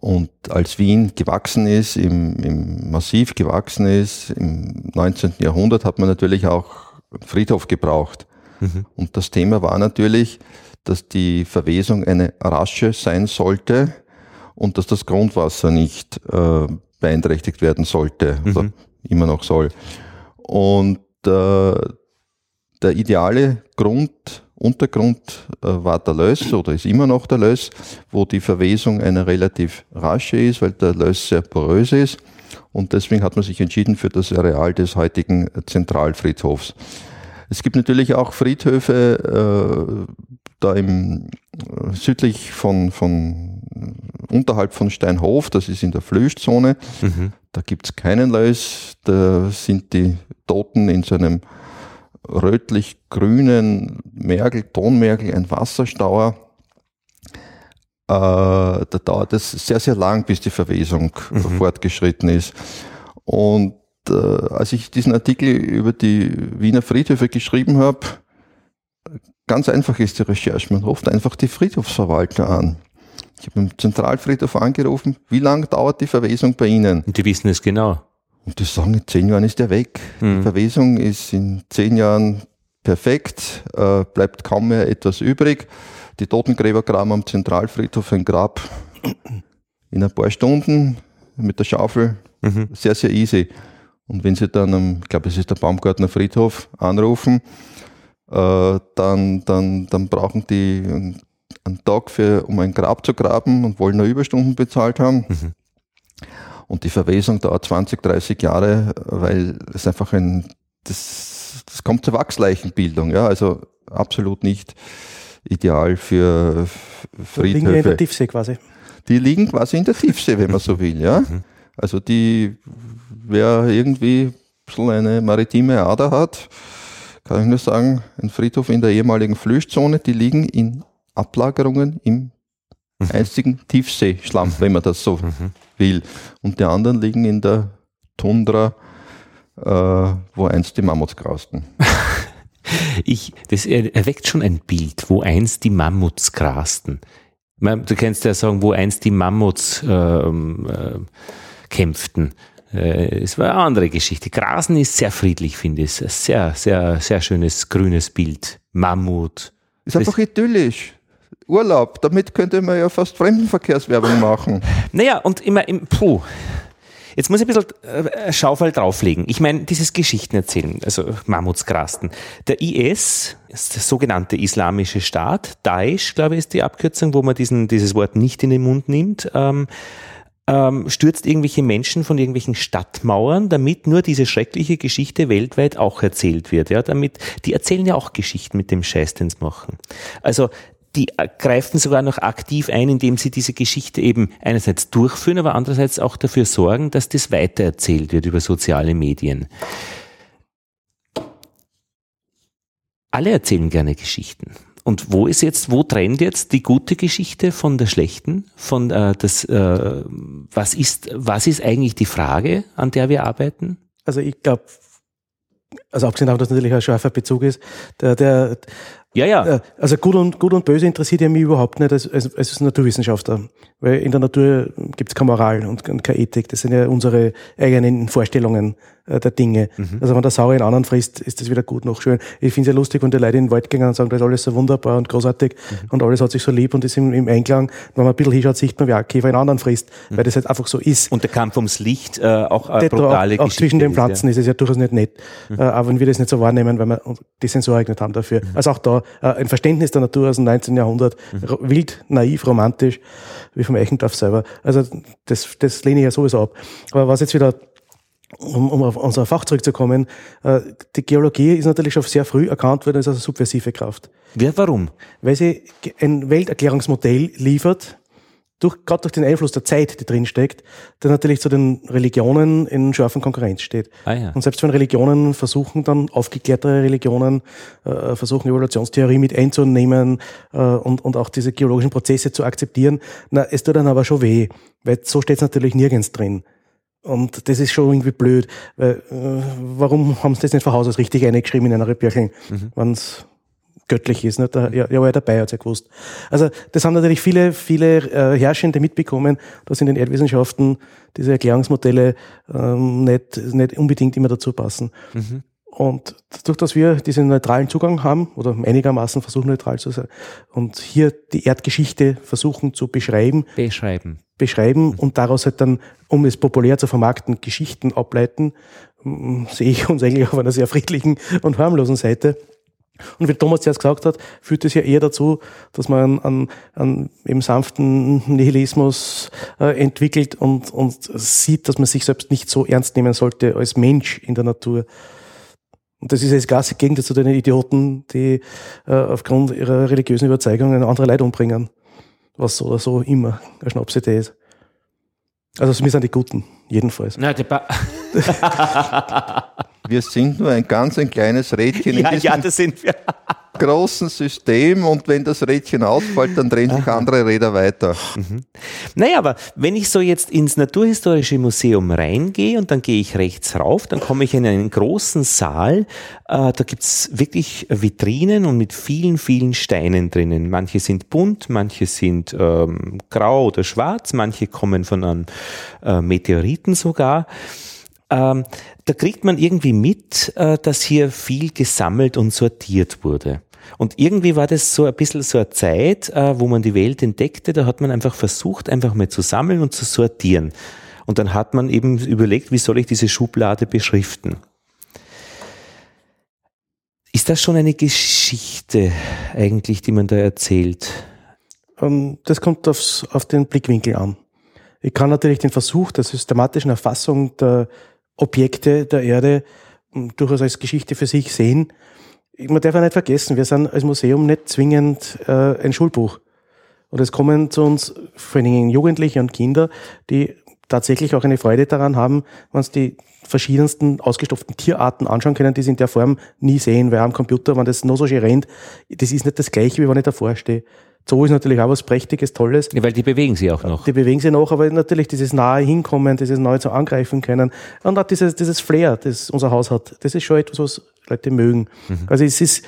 Und als Wien gewachsen ist, im, im Massiv gewachsen ist, im 19. Jahrhundert hat man natürlich auch Friedhof gebraucht. Mhm. Und das Thema war natürlich, dass die Verwesung eine rasche sein sollte und dass das Grundwasser nicht äh, beeinträchtigt werden sollte mhm. oder immer noch soll. Und äh, der ideale Grund, Untergrund äh, war der Löss oder ist immer noch der Löss, wo die Verwesung eine relativ rasche ist, weil der Löss sehr porös ist. Und deswegen hat man sich entschieden für das Areal des heutigen Zentralfriedhofs. Es gibt natürlich auch Friedhöfe, äh, da im äh, südlich von, von unterhalb von Steinhof, das ist in der Flößzone, mhm. da gibt es keinen Lös, da sind die Toten in so einem rötlich-grünen Mergel, Tonmergel, ein Wasserstauer. Äh, da dauert es sehr, sehr lang, bis die Verwesung mhm. fortgeschritten ist. Und äh, als ich diesen Artikel über die Wiener Friedhöfe geschrieben habe, Ganz einfach ist die Recherche. Man ruft einfach die Friedhofsverwalter an. Ich habe im Zentralfriedhof angerufen, wie lange dauert die Verwesung bei Ihnen? Und die wissen es genau. Und die sagen, in zehn Jahren ist der weg. Mhm. Die hm. Verwesung ist in zehn Jahren perfekt, äh, bleibt kaum mehr etwas übrig. Die Totengräber graben am Zentralfriedhof ein Grab in ein paar Stunden mit der Schaufel. Mhm. Sehr, sehr easy. Und wenn Sie dann, am, ich glaube, es ist der Baumgartner Friedhof, anrufen, äh, dann, dann, dann brauchen die einen Tag für, um ein Grab zu graben und wollen nur Überstunden bezahlt haben. Mhm. Und die Verwesung dauert 20, 30 Jahre, weil es einfach ein, das, das kommt zur Wachsleichenbildung, ja, also absolut nicht ideal für Friedhöfe. Die liegen in der Tiefsee quasi. Die liegen quasi in der Tiefsee, wenn man so will, ja. Mhm. Also die, wer irgendwie so eine maritime Ader hat, kann ich nur sagen, ein Friedhof in der ehemaligen Flüchtzone, die liegen in Ablagerungen im mhm. einzigen Tiefseeschlamm, wenn man das so mhm. will. Und die anderen liegen in der Tundra, äh, wo einst die Mammuts grausten. Ich, das erweckt schon ein Bild, wo einst die Mammuts grasten. Du kannst ja sagen, wo einst die Mammuts äh, äh, kämpften. Äh, es war eine andere Geschichte. Grasen ist sehr friedlich, finde ich. Ein sehr, sehr, sehr schönes grünes Bild. Mammut. Ist einfach idyllisch. Urlaub, damit könnte man ja fast Fremdenverkehrswerbung machen. Naja, und immer im, puh. Jetzt muss ich ein bisschen äh, Schaufel drauflegen. Ich meine, dieses Geschichten erzählen, also Mammutsgrasten. Der IS, der sogenannte Islamische Staat, Daesh, glaube ich, ist die Abkürzung, wo man diesen, dieses Wort nicht in den Mund nimmt. Ähm, ähm, stürzt irgendwelche Menschen von irgendwelchen Stadtmauern, damit nur diese schreckliche Geschichte weltweit auch erzählt wird. Ja, damit, die erzählen ja auch Geschichten mit dem Scheiß, den sie machen. Also, die greifen sogar noch aktiv ein, indem sie diese Geschichte eben einerseits durchführen, aber andererseits auch dafür sorgen, dass das weitererzählt wird über soziale Medien. Alle erzählen gerne Geschichten. Und wo ist jetzt, wo trennt jetzt die gute Geschichte von der schlechten? Von äh, das, äh, was ist, was ist eigentlich die Frage, an der wir arbeiten? Also ich glaube, also abgesehen davon, dass natürlich ein scharfer Bezug ist, der, der ja, ja. Äh, also gut und, gut und böse interessiert ja mich überhaupt nicht als, als, als Naturwissenschaftler. Weil in der Natur gibt es keine Moral und keine Ethik. Das sind ja unsere eigenen Vorstellungen äh, der Dinge. Mhm. Also wenn der Sauer in anderen frisst, ist das wieder gut noch schön. Ich finde es ja lustig, wenn die Leute in den Wald gehen und sagen, das ist alles so wunderbar und großartig mhm. und alles hat sich so lieb und ist im, im Einklang. Wenn man ein bisschen hinschaut, sieht man, wie ein Käfer in anderen frisst, mhm. weil das halt einfach so ist. Und der Kampf ums Licht äh, auch eine brutale auch, auch zwischen den Pflanzen ist, ja. ist es ja durchaus nicht nett. Mhm. Äh, aber wenn wir das nicht so wahrnehmen, weil wir die Sensorik nicht haben dafür. Mhm. Also auch da äh, ein Verständnis der Natur aus dem 19. Jahrhundert, mhm. wild, naiv, romantisch, wie vom Eichendorf selber. Also das, das lehne ich ja sowieso ab. Aber was jetzt wieder um, um auf unser Fach zurückzukommen, äh, die Geologie ist natürlich schon sehr früh erkannt worden als eine subversive Kraft. Ja, warum? Weil sie ein Welterklärungsmodell liefert, durch, gerade durch den Einfluss der Zeit, die drin steckt, der natürlich zu den Religionen in scharfen Konkurrenz steht. Ah, ja. Und selbst wenn Religionen versuchen, dann aufgeklärtere Religionen äh, versuchen, Evolutionstheorie mit einzunehmen äh, und, und auch diese geologischen Prozesse zu akzeptieren, na, es tut dann aber schon weh, weil so steht es natürlich nirgends drin. Und das ist schon irgendwie blöd, weil äh, warum haben sie das nicht von Haus aus richtig eingeschrieben in einer Büchlein, mhm. wenn's göttlich ist. Nicht? Der, ja, ja, war ja dabei, hat's ja gewusst. Also das haben natürlich viele, viele äh, Herrschende mitbekommen, dass in den Erdwissenschaften diese Erklärungsmodelle ähm, nicht, nicht unbedingt immer dazu passen. Mhm. Und dadurch, dass wir diesen neutralen Zugang haben oder einigermaßen versuchen neutral zu sein und hier die Erdgeschichte versuchen zu beschreiben, beschreiben, beschreiben und daraus halt dann, um es populär zu vermarkten, Geschichten ableiten, sehe ich uns eigentlich auf einer sehr friedlichen und harmlosen Seite. Und wie Thomas zuerst gesagt hat, führt es ja eher dazu, dass man einen, einen eben sanften Nihilismus äh, entwickelt und, und sieht, dass man sich selbst nicht so ernst nehmen sollte als Mensch in der Natur. Und das ist das klassische Gegenteil zu den Idioten, die äh, aufgrund ihrer religiösen Überzeugungen andere Leute umbringen. Was so oder so immer eine Schnapsidee ist. Also wir sind die Guten, jedenfalls. Na, wir sind nur ein ganz ein kleines Rädchen ja, ja, das sind wir. Großen System und wenn das Rädchen ausfällt, dann drehen sich andere Räder weiter. Mhm. Naja, aber wenn ich so jetzt ins Naturhistorische Museum reingehe und dann gehe ich rechts rauf, dann komme ich in einen großen Saal, äh, da gibt's wirklich Vitrinen und mit vielen, vielen Steinen drinnen. Manche sind bunt, manche sind ähm, grau oder schwarz, manche kommen von einem äh, Meteoriten sogar. Ähm, da kriegt man irgendwie mit, äh, dass hier viel gesammelt und sortiert wurde. Und irgendwie war das so ein bisschen so eine Zeit, äh, wo man die Welt entdeckte, da hat man einfach versucht, einfach mal zu sammeln und zu sortieren. Und dann hat man eben überlegt, wie soll ich diese Schublade beschriften. Ist das schon eine Geschichte eigentlich, die man da erzählt? Ähm, das kommt aufs, auf den Blickwinkel an. Ich kann natürlich den Versuch der systematischen Erfassung der Objekte der Erde hm, durchaus als Geschichte für sich sehen. Man darf auch nicht vergessen, wir sind als Museum nicht zwingend äh, ein Schulbuch. Und es kommen zu uns vor allen Dingen Jugendliche und Kinder, die tatsächlich auch eine Freude daran haben, wenn sie die verschiedensten ausgestopften Tierarten anschauen können, die sie in der Form nie sehen, weil am Computer, wenn das nur so schön rennt, das ist nicht das gleiche, wie wenn ich davor stehe. Zoo ist natürlich auch was Prächtiges, Tolles. Ja, weil die bewegen sich auch noch. Die bewegen sich noch, aber natürlich dieses nahe Hinkommen, dieses neu zu angreifen können und auch dieses, dieses Flair, das unser Haus hat, das ist schon etwas, was Leute mögen. Mhm. Also es ist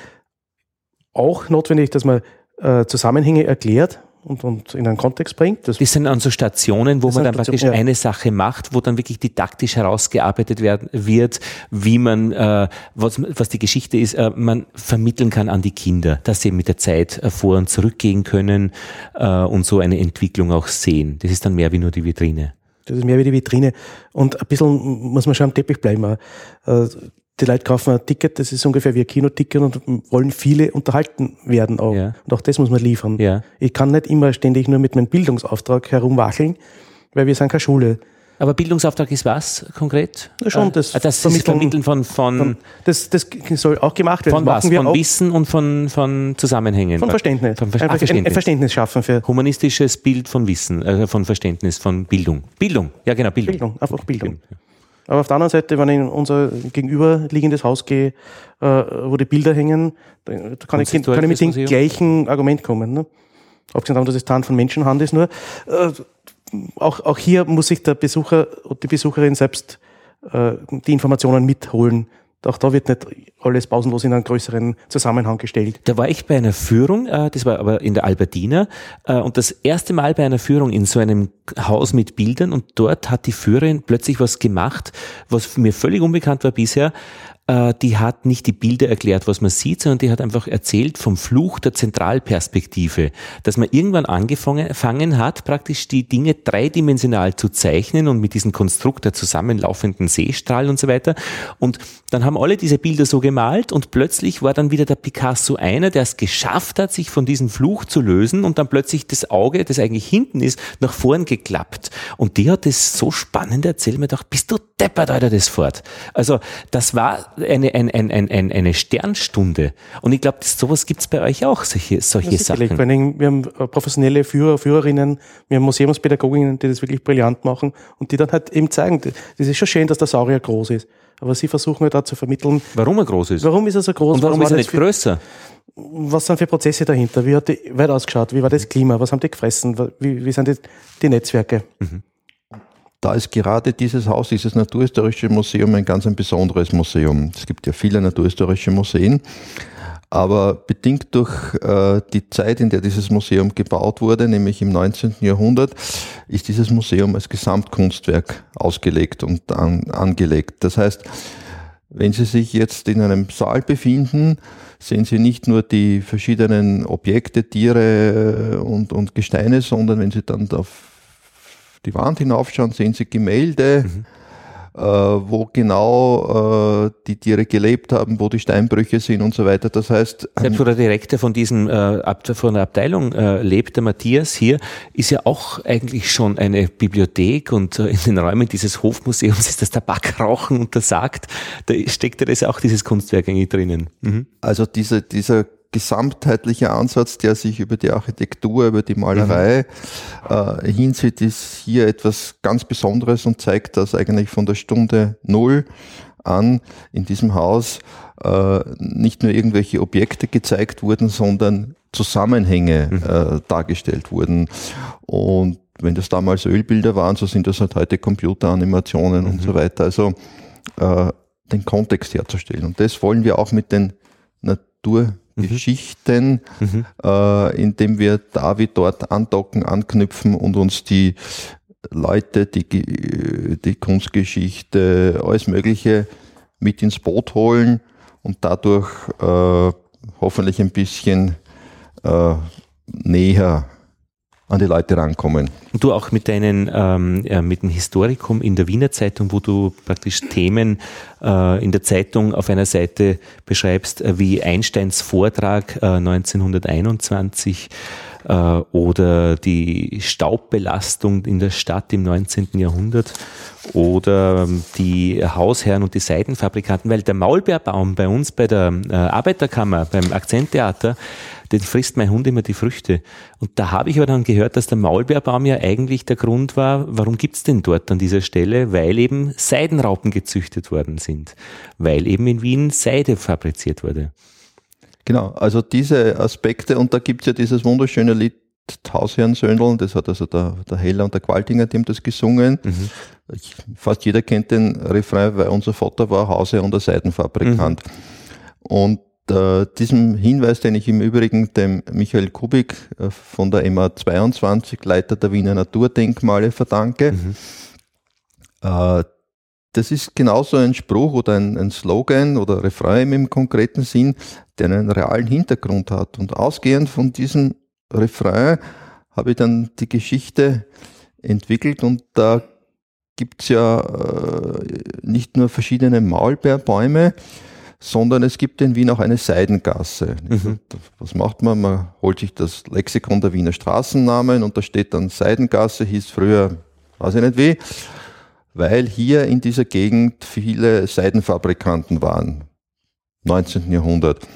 auch notwendig, dass man äh, Zusammenhänge erklärt, und, und in einen Kontext bringt. Das, das sind an so Stationen, wo man dann praktisch ja. eine Sache macht, wo dann wirklich didaktisch herausgearbeitet werden, wird, wie man, äh, was, was die Geschichte ist, äh, man vermitteln kann an die Kinder, dass sie mit der Zeit äh, vor und zurückgehen können äh, und so eine Entwicklung auch sehen. Das ist dann mehr wie nur die Vitrine. Das ist mehr wie die Vitrine. Und ein bisschen muss man schon am Teppich bleiben. Äh, die Leute kaufen ein Ticket, das ist ungefähr wie ein Kinoticket und wollen viele unterhalten werden auch. Ja. Und auch das muss man liefern. Ja. Ich kann nicht immer ständig nur mit meinem Bildungsauftrag herumwacheln, weil wir sind keine Schule. Aber Bildungsauftrag ist was konkret? Ja, schon das, äh, das Vermitteln, Vermitteln von, von, von das, das soll auch gemacht werden. Von was? von auch. Wissen und von, von Zusammenhängen? Von Verständnis. Von Ver ah, Verständnis. Ein, Verständnis schaffen für humanistisches Bild von Wissen, äh, von Verständnis, von Bildung. Bildung, ja genau, Bildung. Bildung, einfach Bildung. Bildung. Aber auf der anderen Seite, wenn ich in unser gegenüberliegendes Haus gehe, äh, wo die Bilder hängen, da kann, ich, kann ich mit dem gleichen Argument kommen. Ne? Abgesehen davon, dass es Tarn von Menschenhand ist, nur äh, auch, auch hier muss sich der Besucher und die Besucherin selbst äh, die Informationen mitholen. Auch da wird nicht alles pausenlos in einen größeren Zusammenhang gestellt. Da war ich bei einer Führung, äh, das war aber in der Albertina, äh, und das erste Mal bei einer Führung in so einem Haus mit Bildern und dort hat die Führerin plötzlich was gemacht, was mir völlig unbekannt war bisher. Äh, die hat nicht die Bilder erklärt, was man sieht, sondern die hat einfach erzählt vom Fluch der Zentralperspektive, dass man irgendwann angefangen hat, praktisch die Dinge dreidimensional zu zeichnen und mit diesem Konstrukt der zusammenlaufenden Seestrahlen und so weiter. Und dann haben alle diese Bilder so gemalt und plötzlich war dann wieder der Picasso einer, der es geschafft hat, sich von diesem Fluch zu lösen und dann plötzlich das Auge, das eigentlich hinten ist, nach vorn geklappt. Und die hat das so spannend erzählt, mir gedacht, bist du deppert, Alter, das fort. Also das war eine, eine, eine, eine, eine Sternstunde. Und ich glaube, sowas gibt's bei euch auch, solche, solche ja, Sachen. Wir haben äh, professionelle Führer, Führerinnen, wir haben Museumspädagoginnen, die das wirklich brillant machen und die dann halt eben zeigen, das ist schon schön, dass der Saurier groß ist. Aber sie versuchen halt da zu vermitteln. Warum er groß ist? Warum ist er so groß? Und warum ist er nicht größer? Was sind für Prozesse dahinter? Wie hat die weit ausgeschaut? Wie war das Klima? Was haben die gefressen? Wie, wie sind die, die Netzwerke? Mhm. Da ist gerade dieses Haus, dieses Naturhistorische Museum ein ganz ein besonderes Museum. Es gibt ja viele naturhistorische Museen, aber bedingt durch äh, die Zeit, in der dieses Museum gebaut wurde, nämlich im 19. Jahrhundert, ist dieses Museum als Gesamtkunstwerk ausgelegt und an, angelegt. Das heißt, wenn Sie sich jetzt in einem Saal befinden, sehen Sie nicht nur die verschiedenen Objekte, Tiere äh, und, und Gesteine, sondern wenn Sie dann auf die Wand hinaufschauen, sehen Sie Gemälde, mhm. äh, wo genau äh, die Tiere gelebt haben, wo die Steinbrüche sind und so weiter. Das heißt. Selbst wo der Direktor von diesem äh, von der Abteilung äh, lebt, der Matthias hier, ist ja auch eigentlich schon eine Bibliothek und äh, in den Räumen dieses Hofmuseums ist das Tabakrauchen untersagt. Da steckt ja das auch dieses Kunstwerk eigentlich drinnen. Mhm. Also diese, dieser gesamtheitlicher Ansatz, der sich über die Architektur, über die Malerei mhm. äh, hinsieht, ist hier etwas ganz Besonderes und zeigt, dass eigentlich von der Stunde Null an in diesem Haus äh, nicht nur irgendwelche Objekte gezeigt wurden, sondern Zusammenhänge mhm. äh, dargestellt wurden. Und wenn das damals Ölbilder waren, so sind das halt heute Computeranimationen mhm. und so weiter. Also äh, den Kontext herzustellen. Und das wollen wir auch mit den Natur mhm. Geschichten, mhm. Äh, indem wir da wie dort andocken, anknüpfen und uns die Leute, die, die Kunstgeschichte, alles Mögliche mit ins Boot holen und dadurch äh, hoffentlich ein bisschen äh, näher an die Leute rankommen. Und du auch mit deinen, ähm, ja, mit dem Historikum in der Wiener Zeitung, wo du praktisch Themen äh, in der Zeitung auf einer Seite beschreibst, äh, wie Einsteins Vortrag äh, 1921 äh, oder die Staubbelastung in der Stadt im 19. Jahrhundert oder ähm, die Hausherren und die Seidenfabrikanten, weil der Maulbeerbaum bei uns bei der äh, Arbeiterkammer, beim Akzenttheater, den frisst mein Hund immer die Früchte. Und da habe ich aber dann gehört, dass der Maulbeerbaum ja eigentlich der Grund war, warum gibt's denn dort an dieser Stelle? Weil eben Seidenraupen gezüchtet worden sind. Weil eben in Wien Seide fabriziert wurde. Genau, also diese Aspekte, und da gibt's ja dieses wunderschöne Lied Hausherrensöhndeln, das hat also der, der Heller und der Qualtinger, die haben das gesungen. Mhm. Fast jeder kennt den Refrain, weil unser Vater war Hausherr und ein Seidenfabrikant. Mhm. Und äh, diesem Hinweis, den ich im Übrigen dem Michael Kubik äh, von der MA22, Leiter der Wiener Naturdenkmale, verdanke. Mhm. Äh, das ist genauso ein Spruch oder ein, ein Slogan oder Refrain im konkreten Sinn, der einen realen Hintergrund hat. Und ausgehend von diesem Refrain habe ich dann die Geschichte entwickelt und da gibt es ja äh, nicht nur verschiedene Maulbeerbäume, sondern es gibt in Wien auch eine Seidengasse. Mhm. Was macht man? Man holt sich das Lexikon der Wiener Straßennamen und da steht dann Seidengasse, hieß früher, weiß ich nicht wie, weil hier in dieser Gegend viele Seidenfabrikanten waren. 19. Jahrhundert.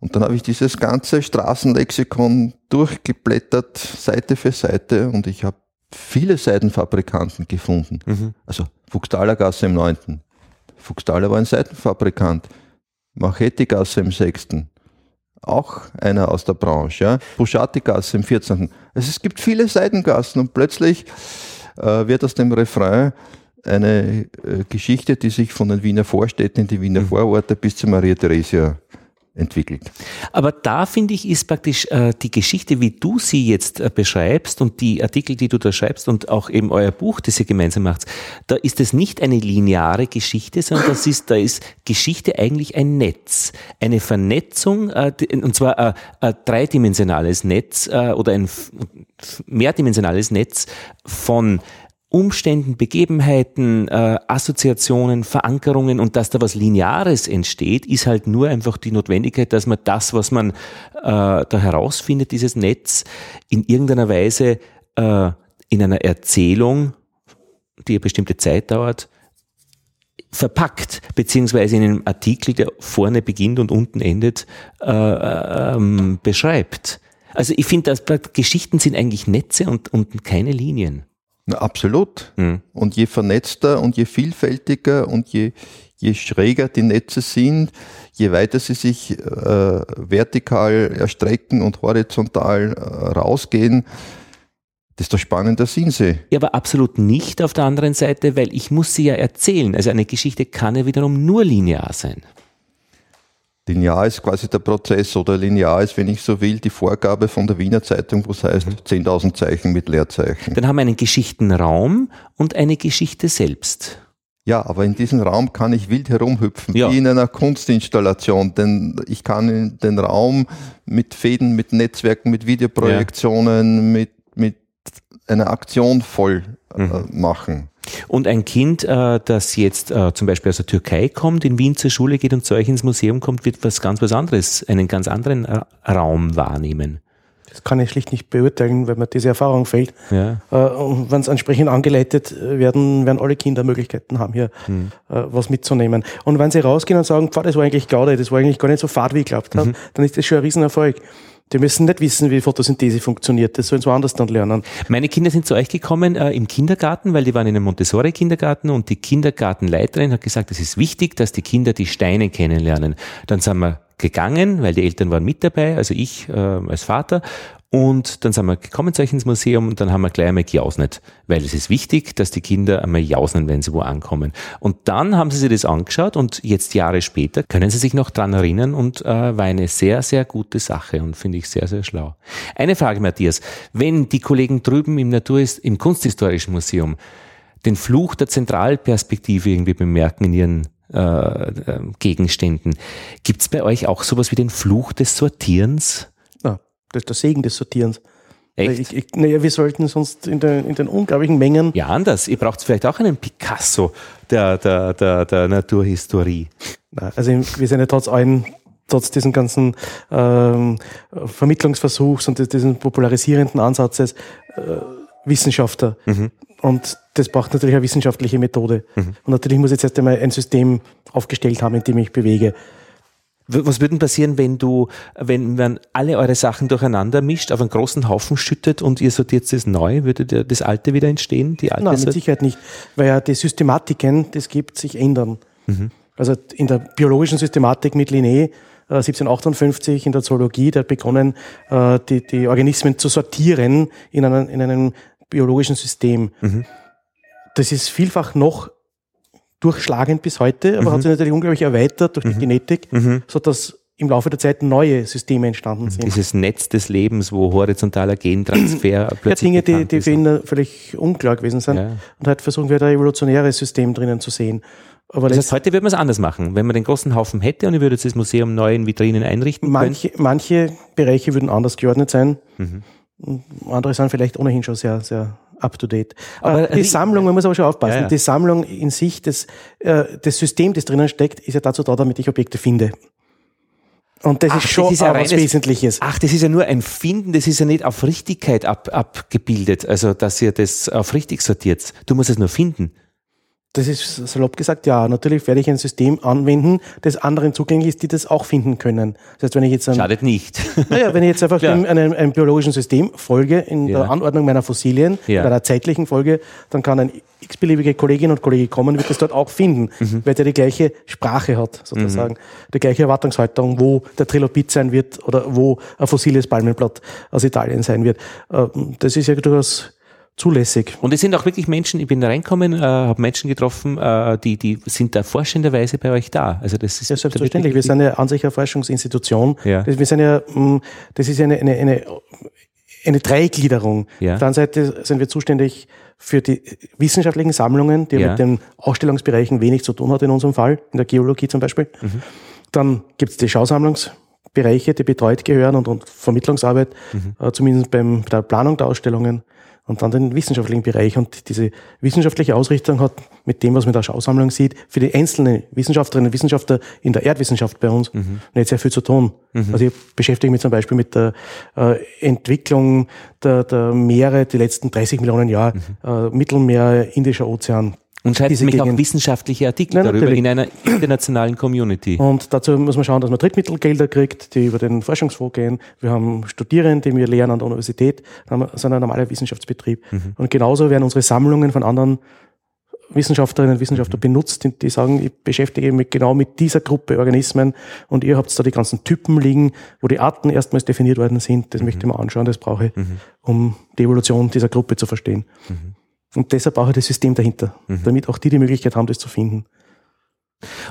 Und dann habe ich dieses ganze Straßenlexikon durchgeblättert, Seite für Seite, und ich habe viele Seidenfabrikanten gefunden. Mhm. Also Fuchstaler Gasse im 9. Fuchstaler war ein Seitenfabrikant. Machetti-Gasse im 6. Auch einer aus der Branche. Ja. Buschati-Gasse im 14. Also es gibt viele Seitengassen und plötzlich äh, wird aus dem Refrain eine äh, Geschichte, die sich von den Wiener Vorstädten in die Wiener mhm. Vororte bis zu Maria Theresia entwickelt. Aber da finde ich, ist praktisch äh, die Geschichte, wie du sie jetzt äh, beschreibst und die Artikel, die du da schreibst und auch eben euer Buch, das ihr gemeinsam macht, da ist es nicht eine lineare Geschichte, sondern das ist, da ist Geschichte eigentlich ein Netz, eine Vernetzung, äh, und zwar ein, ein dreidimensionales Netz äh, oder ein mehrdimensionales Netz von Umständen, Begebenheiten, äh, Assoziationen, Verankerungen und dass da was Lineares entsteht, ist halt nur einfach die Notwendigkeit, dass man das, was man äh, da herausfindet, dieses Netz, in irgendeiner Weise äh, in einer Erzählung, die eine bestimmte Zeit dauert, verpackt, beziehungsweise in einem Artikel, der vorne beginnt und unten endet, äh, ähm, beschreibt. Also ich finde, Geschichten sind eigentlich Netze und, und keine Linien. Na, absolut. Mhm. Und je vernetzter und je vielfältiger und je, je schräger die Netze sind, je weiter sie sich äh, vertikal erstrecken und horizontal äh, rausgehen, desto spannender sind sie. Ja, aber absolut nicht auf der anderen Seite, weil ich muss sie ja erzählen. Also eine Geschichte kann ja wiederum nur linear sein. Linear ist quasi der Prozess oder linear ist, wenn ich so will, die Vorgabe von der Wiener Zeitung, wo es heißt mhm. 10.000 Zeichen mit Leerzeichen. Dann haben wir einen Geschichtenraum und eine Geschichte selbst. Ja, aber in diesem Raum kann ich wild herumhüpfen, ja. wie in einer Kunstinstallation, denn ich kann den Raum mit Fäden, mit Netzwerken, mit Videoprojektionen, ja. mit, mit einer Aktion voll äh, mhm. machen. Und ein Kind, äh, das jetzt äh, zum Beispiel aus der Türkei kommt, in Wien zur Schule geht und zu euch ins Museum kommt, wird was ganz was anderes, einen ganz anderen äh, Raum wahrnehmen. Das kann ich schlicht nicht beurteilen, weil mir diese Erfahrung fehlt. Ja. Und wenn es entsprechend angeleitet werden, werden alle Kinder Möglichkeiten haben, hier hm. was mitzunehmen. Und wenn sie rausgehen und sagen, das war eigentlich Gaude, das war eigentlich gar nicht so fad, wie ich glaubt habe, mhm. dann ist das schon ein Riesenerfolg. Die müssen nicht wissen, wie Photosynthese funktioniert. Das sollen sie woanders dann lernen. Meine Kinder sind zu euch gekommen äh, im Kindergarten, weil die waren in einem Montessori-Kindergarten und die Kindergartenleiterin hat gesagt, es ist wichtig, dass die Kinder die Steine kennenlernen. Dann sind wir gegangen, weil die Eltern waren mit dabei, also ich äh, als Vater. Und dann sind wir gekommen zu euch ins Museum und dann haben wir gleich einmal gejausnet, weil es ist wichtig, dass die Kinder einmal jausen, wenn sie wo ankommen. Und dann haben sie sich das angeschaut und jetzt Jahre später können sie sich noch dran erinnern und äh, war eine sehr, sehr gute Sache und finde ich sehr, sehr schlau. Eine Frage, Matthias. Wenn die Kollegen drüben im Natur im Kunsthistorischen Museum den Fluch der Zentralperspektive irgendwie bemerken in ihren äh, äh, Gegenständen. Gibt es bei euch auch sowas wie den Fluch des Sortierens? Na, das ist der Segen des Sortierens. Echt? Ich, ich, naja, wir sollten sonst in, der, in den unglaublichen Mengen. Ja, anders. Ihr braucht vielleicht auch einen Picasso der, der, der, der Naturhistorie. Na, also wir sind ja trotz allen trotz diesen ganzen ähm, Vermittlungsversuchs und diesen popularisierenden Ansatzes äh, Wissenschaftler. Mhm. Und das braucht natürlich eine wissenschaftliche Methode. Mhm. Und natürlich muss ich jetzt erst einmal ein System aufgestellt haben, in dem ich bewege. Was würde denn passieren, wenn du, wenn man alle eure Sachen durcheinander mischt, auf einen großen Haufen schüttet und ihr sortiert das neu? Würde das alte wieder entstehen? Die alte Nein, mit Sicherheit nicht. Weil ja die Systematiken, das gibt, sich ändern. Mhm. Also in der biologischen Systematik mit Linné 1758 äh, in der Zoologie, der hat begonnen, äh, die, die Organismen zu sortieren in, einem, in einem biologischen System. Mhm. Das ist vielfach noch durchschlagend bis heute, aber mhm. hat sich natürlich unglaublich erweitert durch die mhm. Genetik, mhm. so dass im Laufe der Zeit neue Systeme entstanden sind. Dieses Netz des Lebens, wo horizontaler Gentransfer plötzlich Ja, Dinge, die, die für ihn völlig unklar gewesen sind. Ja. Und heute versuchen wir da ein evolutionäres System drinnen zu sehen. Aber das heißt, heute würde man es anders machen. Wenn man den großen Haufen hätte und ich würde das Museum neu in Vitrinen einrichten manche, können. Manche Bereiche würden anders geordnet sein. Mhm. Andere sind vielleicht ohnehin schon sehr, sehr up to date. Aber die Sammlung, man muss aber schon aufpassen, ja, ja. die Sammlung in sich, das, äh, das System, das drinnen steckt, ist ja dazu da, damit ich Objekte finde. Und das ach, ist schon das ist ja was Wesentliches. Ach, das ist ja nur ein Finden, das ist ja nicht auf Richtigkeit ab, abgebildet, also dass ihr das auf richtig sortiert. Du musst es nur finden. Das ist salopp gesagt, ja. Natürlich werde ich ein System anwenden, das anderen zugänglich ist, die das auch finden können. Das heißt, wenn ich jetzt ein, Schadet nicht. Naja, wenn ich jetzt einfach einem, einem, einem, biologischen System folge in ja. der Anordnung meiner Fossilien, ja. bei einer zeitlichen Folge, dann kann ein x-beliebige Kollegin und Kollege kommen, wird das dort auch finden, mhm. weil der die gleiche Sprache hat, sozusagen, mhm. die gleiche Erwartungshaltung, wo der Trilobit sein wird oder wo ein fossiles Palmenblatt aus Italien sein wird. Ähm, das ist ja durchaus zulässig. Und es sind auch wirklich Menschen, ich bin da reinkommen, äh, habe Menschen getroffen, äh, die, die sind da forschenderweise bei euch da. Also das ist ja, selbstverständlich. Wir sind ja an sich eine Forschungsinstitution. Ja. Das, wir sind ja, mm, das ist eine, eine, eine, eine Dreigliederung. Ja. Auf der einen Seite sind wir zuständig für die wissenschaftlichen Sammlungen, die Ja. mit den Ausstellungsbereichen wenig zu tun hat in unserem Fall, in der Geologie zum Beispiel. Mhm. Dann gibt es die Schausammlungsbereiche, die betreut gehören und, und Vermittlungsarbeit, Mhm. äh, zumindest beim, bei der Planung der Ausstellungen. Und dann den wissenschaftlichen Bereich. Und diese wissenschaftliche Ausrichtung hat mit dem, was man in der Schausammlung sieht, für die einzelnen Wissenschaftlerinnen und Wissenschaftler in der Erdwissenschaft bei uns Mhm. nicht sehr viel zu tun. Also ich beschäftige mich zum Beispiel mit der äh, Entwicklung der, der Meere die letzten 30 Millionen Jahre, äh, Mittelmeer, Indischer Ozean. Und schreibt nämlich auch wissenschaftliche Artikel Nein, darüber natürlich. in einer internationalen Community. Und dazu muss man schauen, dass man Drittmittelgelder kriegt, die über den Forschungsfonds gehen. Wir haben Studierende, die wir lehren an der Universität, sind ein normaler Wissenschaftsbetrieb. Und genauso werden unsere Sammlungen von anderen Wissenschaftlerinnen und Wissenschaftlern benutzt, die, die sagen, ich beschäftige mich genau mit dieser Gruppe Organismen und ihr habt da die ganzen Typen liegen, wo die Arten erstmals definiert worden sind. Das möchte ich mir anschauen, das brauche ich, um die Evolution dieser Gruppe zu verstehen. Und deshalb ich das System dahinter, damit auch die die Möglichkeit haben, das zu finden.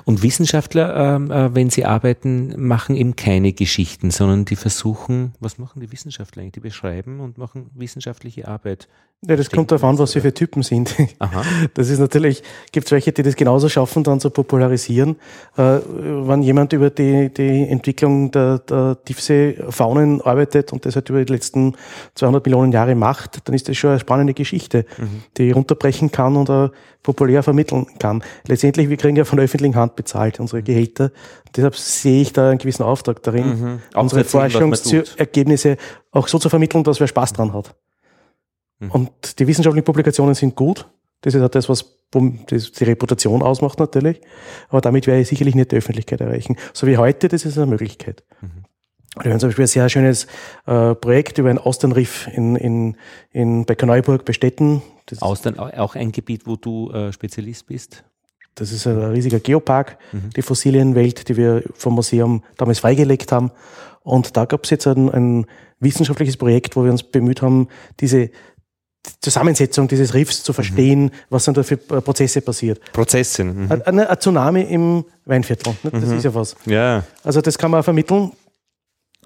Und Wissenschaftler, ähm, äh, wenn sie arbeiten, machen eben keine Geschichten, sondern die versuchen, was machen die Wissenschaftler eigentlich? Die beschreiben und machen wissenschaftliche Arbeit. Ja, das kommt darauf an, was sie für Typen sind. Aha. Das ist natürlich, gibt es welche, die das genauso schaffen, dann zu popularisieren. Äh, wenn jemand über die, die Entwicklung der, der Tiefseefaunen arbeitet und das halt über die letzten 200 Millionen Jahre macht, dann ist das schon eine spannende Geschichte, die runterbrechen kann und auch populär vermitteln kann. Letztendlich, wir kriegen ja von der öffentlichen Hand bezahlt, unsere Gehälter. Deshalb sehe ich da einen gewissen Auftrag darin, Auch unsere. Forschungsergebnisse auch so zu vermitteln, dass wer Spaß dran hat. Mhm. Und die wissenschaftlichen Publikationen sind gut. Das ist auch das, was die Reputation ausmacht natürlich. Aber damit werde ich sicherlich nicht die Öffentlichkeit erreichen. So wie heute, das ist eine Möglichkeit. Wir haben zum Beispiel ein sehr schönes äh, Projekt über ein Austernriff in, in, in, bei Kaneuburg bei Stetten. Das, Austern au- auch ein Gebiet, wo du äh, Spezialist bist. das ist ein riesiger Geopark, Mhm. die Fossilienwelt, die wir vom Museum damals freigelegt haben. Und da gab es jetzt ein, ein wissenschaftliches Projekt, wo wir uns bemüht haben, diese Zusammensetzung dieses Riffs zu verstehen, was sind da für Prozesse passiert. Prozesse. Mhm. Ein, Tsunami im Weinviertel, ne? das ist ja was. Ja. Also das kann man auch vermitteln.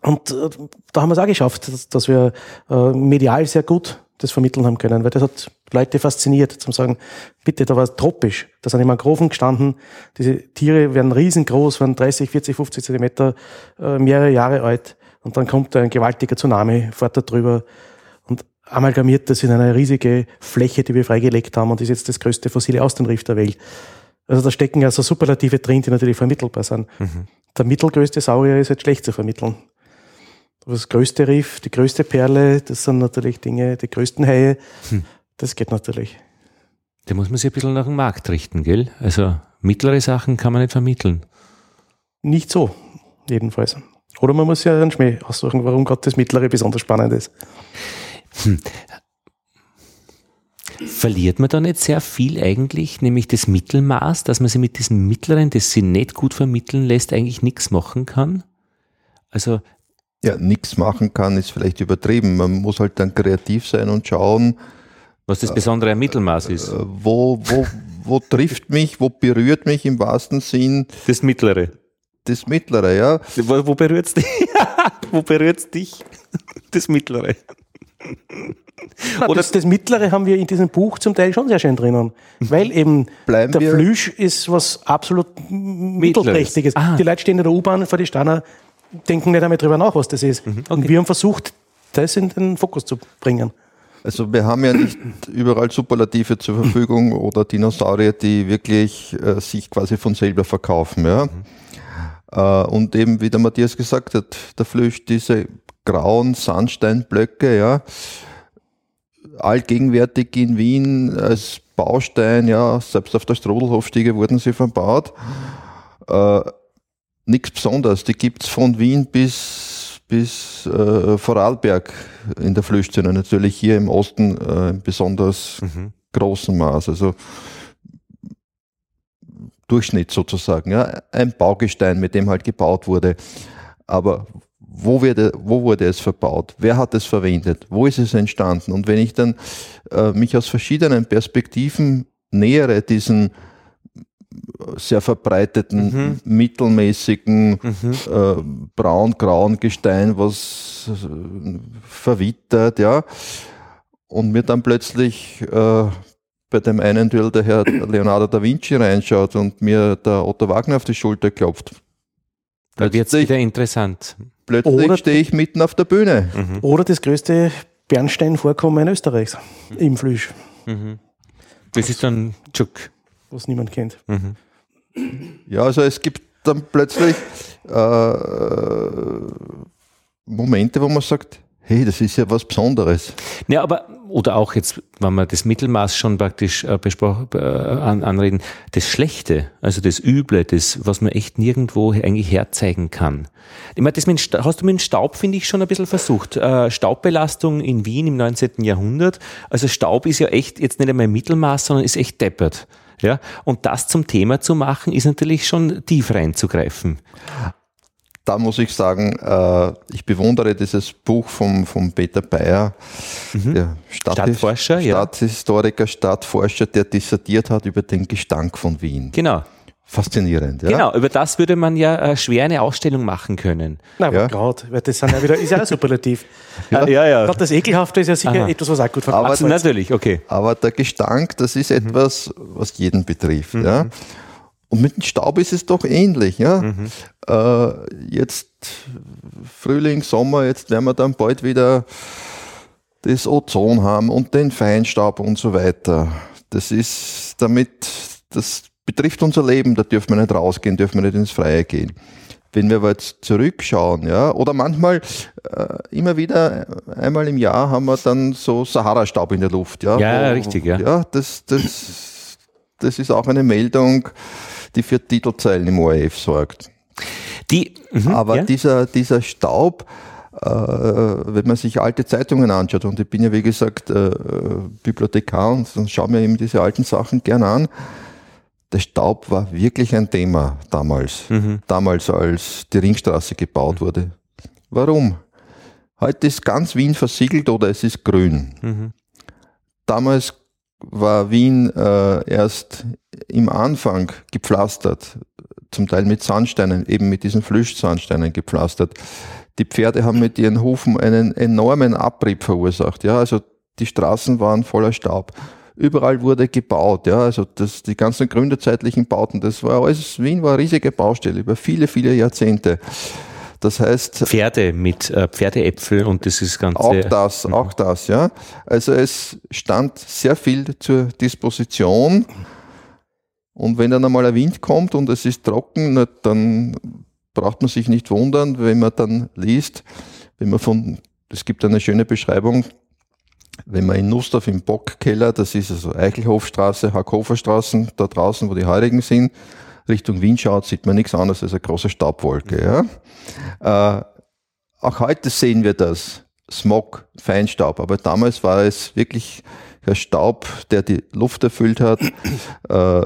Und äh, da haben wir es auch geschafft, dass, dass wir äh, medial sehr gut das vermitteln haben können, weil das hat Leute fasziniert, zum sagen, bitte, da war es tropisch, da sind die Mangroven gestanden, diese Tiere werden riesengroß, werden 30, 40, 50 Zentimeter, äh, mehrere Jahre alt und dann kommt ein gewaltiger Tsunami, fährt da drüber amalgamiert das in eine riesige Fläche, die wir freigelegt haben und ist jetzt das größte fossile Austernriff der Welt. Also da stecken also Superlative drin, die natürlich vermittelbar sind. Der mittelgrößte Saurier ist jetzt schlecht zu vermitteln. Aber das größte Riff, die größte Perle, das sind natürlich Dinge, die größten Haie. Das geht natürlich. Da muss man sich ein bisschen nach dem Markt richten, gell? Also mittlere Sachen kann man nicht vermitteln. Nicht so, jedenfalls. Oder man muss ja einen Schmäh aussuchen, warum gerade das Mittlere besonders spannend ist. Verliert man da nicht sehr viel eigentlich, nämlich das Mittelmaß, dass man sich mit diesem Mittleren, das sie nicht gut vermitteln lässt, eigentlich nichts machen kann? Also, Ja, nichts machen kann, ist vielleicht übertrieben. Man muss halt dann kreativ sein und schauen, was das Besondere am Mittelmaß ist. äh, wo, wo, wo trifft mich, wo berührt mich im wahrsten Sinn Das Mittlere. das Mittlere, ja. Wo, wo berührt's dich? wo berührt's dich? Das Mittlere. Oder das, das Mittlere haben wir in diesem Buch zum Teil schon sehr schön drinnen. Weil eben Bleiben der Flüsch ist was absolut mittelprächtiges. Ah. Die Leute stehen in der U-Bahn vor die Stanner, denken nicht einmal drüber nach, was das ist. Und wir haben versucht, das in den Fokus zu bringen. Also wir haben ja nicht überall Superlative zur Verfügung oder Dinosaurier, die wirklich äh, sich quasi von selber verkaufen. Ja? Äh, und eben, wie der Matthias gesagt hat, der Flüsch, diese grauen Sandsteinblöcke, ja, allgegenwärtig in Wien als Baustein, ja, selbst auf der Strodelhofstiege wurden sie verbaut. Äh, Nichts Besonderes, die gibt's von Wien bis, bis äh, Vorarlberg in der Flüchtzone, natürlich hier im Osten äh, in besonders großem Maß, also Durchschnitt sozusagen, ja, ein Baugestein, mit dem halt gebaut wurde. Aber wo, wird, wo wurde es verbaut? Wer hat es verwendet? Wo ist es entstanden? Und wenn ich dann äh, mich aus verschiedenen Perspektiven nähere diesen sehr verbreiteten, mhm. mittelmäßigen, mhm. äh, braun-grauen Gestein, was äh, verwittert, ja. Und mir dann plötzlich äh, bei dem einen Duell der Herr Leonardo da Vinci reinschaut und mir der Otto Wagner auf die Schulter klopft. Da wird es wieder interessant. Plötzlich stehe ich mitten auf der Bühne. Mhm. Oder das größte Bernsteinvorkommen Österreichs im Flüsch. Mhm. Das ist dann Tschuk. Was niemand kennt. Mhm. Ja, also es gibt dann plötzlich äh, Momente, wo man sagt, hey, das ist ja was Besonderes. Ja, aber, oder auch jetzt, wenn wir das Mittelmaß schon praktisch äh, besprochen, äh, an, anreden, das Schlechte, also das Üble, das, was man echt nirgendwo eigentlich herzeigen kann. Ich meine, das mit, hast du mit dem Staub, finde ich, schon ein bisschen versucht. Äh, Staubbelastung in Wien im 19. Jahrhundert, also Staub ist ja echt jetzt nicht einmal Mittelmaß, sondern ist echt deppert. Ja, und das zum Thema zu machen, ist natürlich schon tief reinzugreifen da muss ich sagen, äh, ich bewundere dieses Buch vom, vom Peter Bayer, mhm. der Stadt Stadtforscher, Stadthistoriker, ja. Stadtforscher, der dissertiert hat über den Gestank von Wien. Genau. Faszinierend, ja. Genau, über das würde man ja äh, schwer eine Ausstellung machen können. Na, aber ja. gerade, weil das sind ja wieder, ist ja auch superlativ. ja, ja. ja. Gerade das Ekelhafte ist ja sicher Aha. etwas, was auch gut verpasst Aber natürlich, okay. Aber der Gestank, das ist mhm. etwas, was jeden betrifft, mhm. ja. Und mit dem Staub ist es doch ähnlich. Ja? Mhm. Äh, jetzt Frühling, Sommer, jetzt werden wir dann bald wieder das Ozon haben und den Feinstaub und so weiter. Das ist damit, das betrifft unser Leben, da dürfen wir nicht rausgehen, dürfen wir nicht ins Freie gehen. Wenn wir aber jetzt zurückschauen, ja, oder manchmal äh, immer wieder einmal im Jahr haben wir dann so Sahara-Staub in der Luft, ja. Ja, wo, richtig, ja. Ja, das, das, das ist auch eine Meldung, die für Titelzeilen im ORF sorgt. Die, mh, Aber ja? dieser, dieser Staub, äh, wenn man sich alte Zeitungen anschaut, und ich bin ja wie gesagt äh, Bibliothekar und dann schaue mir eben diese alten Sachen gern an, der Staub war wirklich ein Thema damals, mhm. damals als die Ringstraße gebaut wurde. Warum? Heute ist ganz Wien versiegelt oder es ist grün. Mhm. Damals war Wien äh, erst im Anfang gepflastert, zum Teil mit Sandsteinen, eben mit diesen Flüschsandsteinen gepflastert. Die Pferde haben mit ihren Hufen einen enormen Abrieb verursacht. Ja, also die Straßen waren voller Staub. Überall wurde gebaut, ja, also das, die ganzen gründerzeitlichen Bauten, das war alles, Wien war eine riesige Baustelle über viele, viele Jahrzehnte. Das heißt. Pferde mit äh, Pferdeäpfel und das ist ganz. Auch das, mhm. auch das, ja. Also es stand sehr viel zur Disposition. Und wenn dann einmal ein Wind kommt und es ist trocken, dann braucht man sich nicht wundern, wenn man dann liest, wenn man von, es gibt eine schöne Beschreibung, wenn man in Nussdorf im Bockkeller, das ist also Eichelhofstraße, Hackhoferstraßen, da draußen, wo die Heurigen sind, Richtung Wien schaut, sieht man nichts anderes als eine große Staubwolke. Ja? Äh, auch heute sehen wir das. Smog, Feinstaub. Aber damals war es wirklich der Staub, der die Luft erfüllt hat. Äh,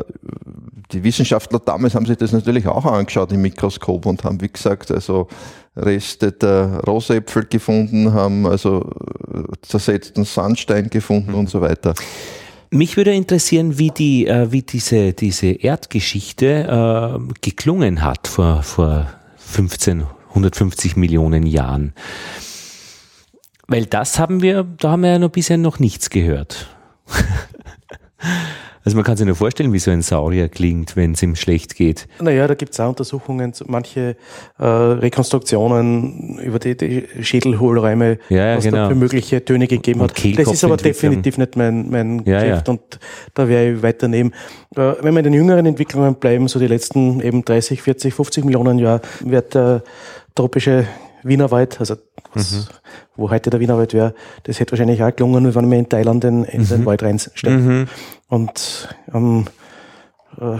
die Wissenschaftler damals haben sich das natürlich auch angeschaut im Mikroskop und haben, wie gesagt, also Reste der Rosäpfel gefunden, haben also zersetzten Sandstein gefunden mhm. und so weiter. Mich würde interessieren, wie, die, äh, wie diese, diese Erdgeschichte äh, geklungen hat vor, vor 15, 150 Millionen Jahren. Weil das haben wir, da haben wir ja noch bisher noch nichts gehört. Also man kann sich nur vorstellen, wie so ein Saurier klingt, wenn es ihm schlecht geht. Naja, da gibt es auch Untersuchungen, manche äh, Rekonstruktionen über die, die Schädelhohlräume, ja, was genau. da für mögliche Töne gegeben und hat. Das ist aber definitiv nicht mein, mein ja, Geschäft ja. und da werde ich weiternehmen. Äh, wenn wir in den jüngeren Entwicklungen bleiben, so die letzten eben 30, 40, 50 Millionen Jahre, wird der tropische Wienerwald, also was, mhm. wo heute der Wienerwald wäre, das hätte wahrscheinlich auch gelungen, wenn man in Thailand in, in mhm. den Wald reinsteckt. Mhm. Und am, äh,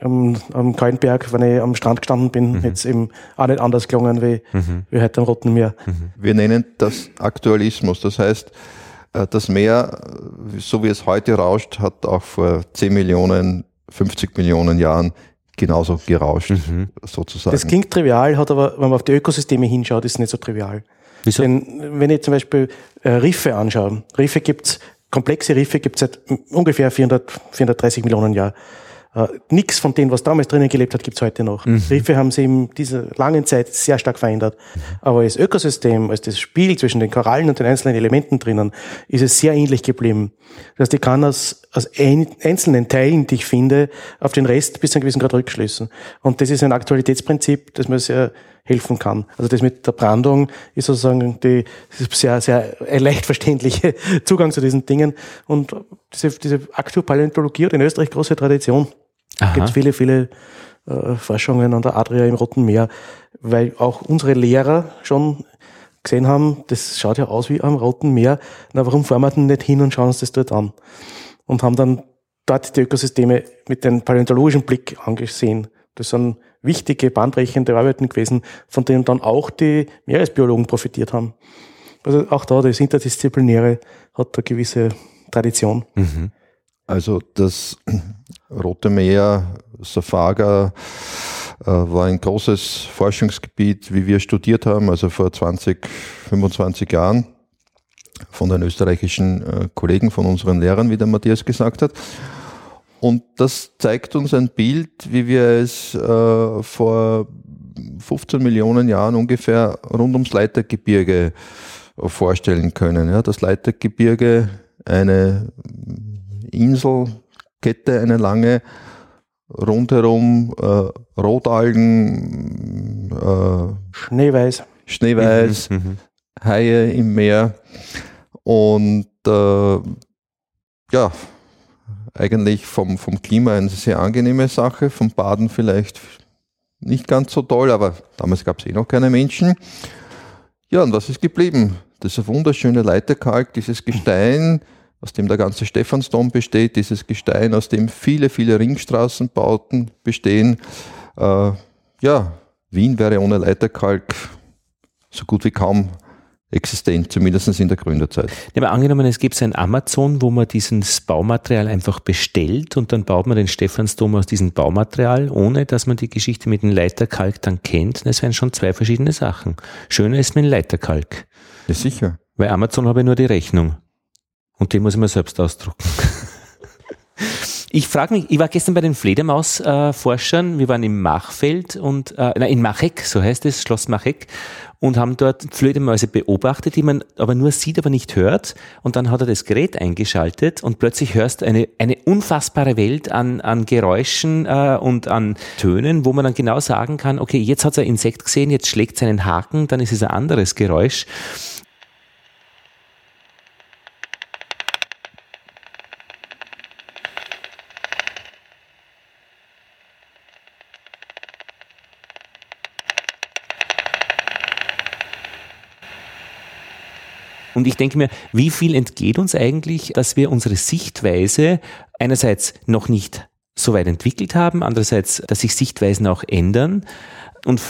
am, am Kaltenberg, wenn ich am Strand gestanden bin, mhm. hätte es eben auch nicht anders gelungen wie, mhm. wie heute am Roten Meer. Mhm. Wir nennen das Aktualismus. Das heißt, äh, das Meer, so wie es heute rauscht, hat auch vor 10 Millionen, 50 Millionen Jahren genauso gerauscht, mhm. sozusagen. Das klingt trivial, hat aber, wenn man auf die Ökosysteme hinschaut, ist es nicht so trivial. Wieso? Denn wenn ich zum Beispiel äh, Riffe anschaue, Riffe gibt's komplexe Riffe gibt es seit ungefähr 400, 430 Millionen Jahren. Äh, Nichts von dem, was damals drinnen gelebt hat, gibt's heute noch. Mhm. Riffe haben sich in dieser langen Zeit sehr stark verändert. Aber als Ökosystem, als das Spiel zwischen den Korallen und den einzelnen Elementen drinnen, ist es sehr ähnlich geblieben. Das heißt, ich kann aus, aus ein, einzelnen Teilen, die ich finde, auf den Rest bis zu einem gewissen Grad rückschlüssen. Und das ist ein Aktualitätsprinzip, das man sehr helfen kann. Also das mit der Brandung ist sozusagen die, sehr, sehr leicht verständliche Zugang zu diesen Dingen. Und diese, diese Aktupaläontologie hat in Österreich große Tradition. Es gibt viele, viele äh, Forschungen an der Adria im Roten Meer, weil auch unsere Lehrer schon gesehen haben, das schaut ja aus wie am Roten Meer. Na, warum fahren wir denn nicht hin und schauen uns das dort an? Und haben dann dort die Ökosysteme mit dem paläontologischen Blick angesehen. Das sind wichtige, bahnbrechende Arbeiten gewesen, von denen dann auch die Meeresbiologen profitiert haben. Also auch da, das Interdisziplinäre hat eine gewisse Tradition. Mhm. Also das Rote Meer, Safaga, äh, war ein großes Forschungsgebiet, wie wir studiert haben, also vor 20, 25 Jahren von den österreichischen äh, Kollegen, von unseren Lehrern, wie der Matthias gesagt hat. Und das zeigt uns ein Bild, wie wir es äh, vor 15 Millionen Jahren ungefähr rund ums Leitergebirge vorstellen können. Ja, das Leitergebirge, eine Inselkette, eine lange, rundherum äh, Rotalgen, äh, Schneeweiß, Schneeweiß, mhm, mhm. Haie im Meer und äh, ja, eigentlich vom, vom Klima eine sehr angenehme Sache, vom Baden vielleicht nicht ganz so toll, aber damals gab es eh noch keine Menschen. Ja, und was ist geblieben? Das wunderschöne Leiterkalk, dieses Gestein, aus dem der ganze Stephansdom besteht, dieses Gestein, aus dem viele, viele Ringstraßenbauten bestehen. Äh, ja, Wien wäre ohne Leiterkalk so gut wie kaum existent, zumindest in der Gründerzeit. Ja, aber angenommen, es gibt ein Amazon, wo man dieses Baumaterial einfach bestellt und dann baut man den Stephansdom aus diesem Baumaterial, ohne dass man die Geschichte mit dem Leiterkalk dann kennt. Das wären schon zwei verschiedene Sachen. Schöner ist mit dem Leiterkalk. Ja, sicher. Weil Amazon habe ich nur die Rechnung. Und die muss ich mir selbst ausdrucken. Ich frage mich, ich war gestern bei den Fledermausforschern, wir waren im Machfeld und äh, nein, in Machek, so heißt es, Schloss Machek, und haben dort Fledermäuse beobachtet, die man aber nur sieht, aber nicht hört. Und dann hat er das Gerät eingeschaltet und plötzlich hörst du eine, eine unfassbare Welt an, an Geräuschen äh, und an Tönen, wo man dann genau sagen kann, okay, jetzt hat er ein Insekt gesehen, jetzt schlägt es einen Haken, dann ist es ein anderes Geräusch. Und ich denke mir, wie viel entgeht uns eigentlich, dass wir unsere Sichtweise einerseits noch nicht so weit entwickelt haben, andererseits, dass sich Sichtweisen auch ändern. Und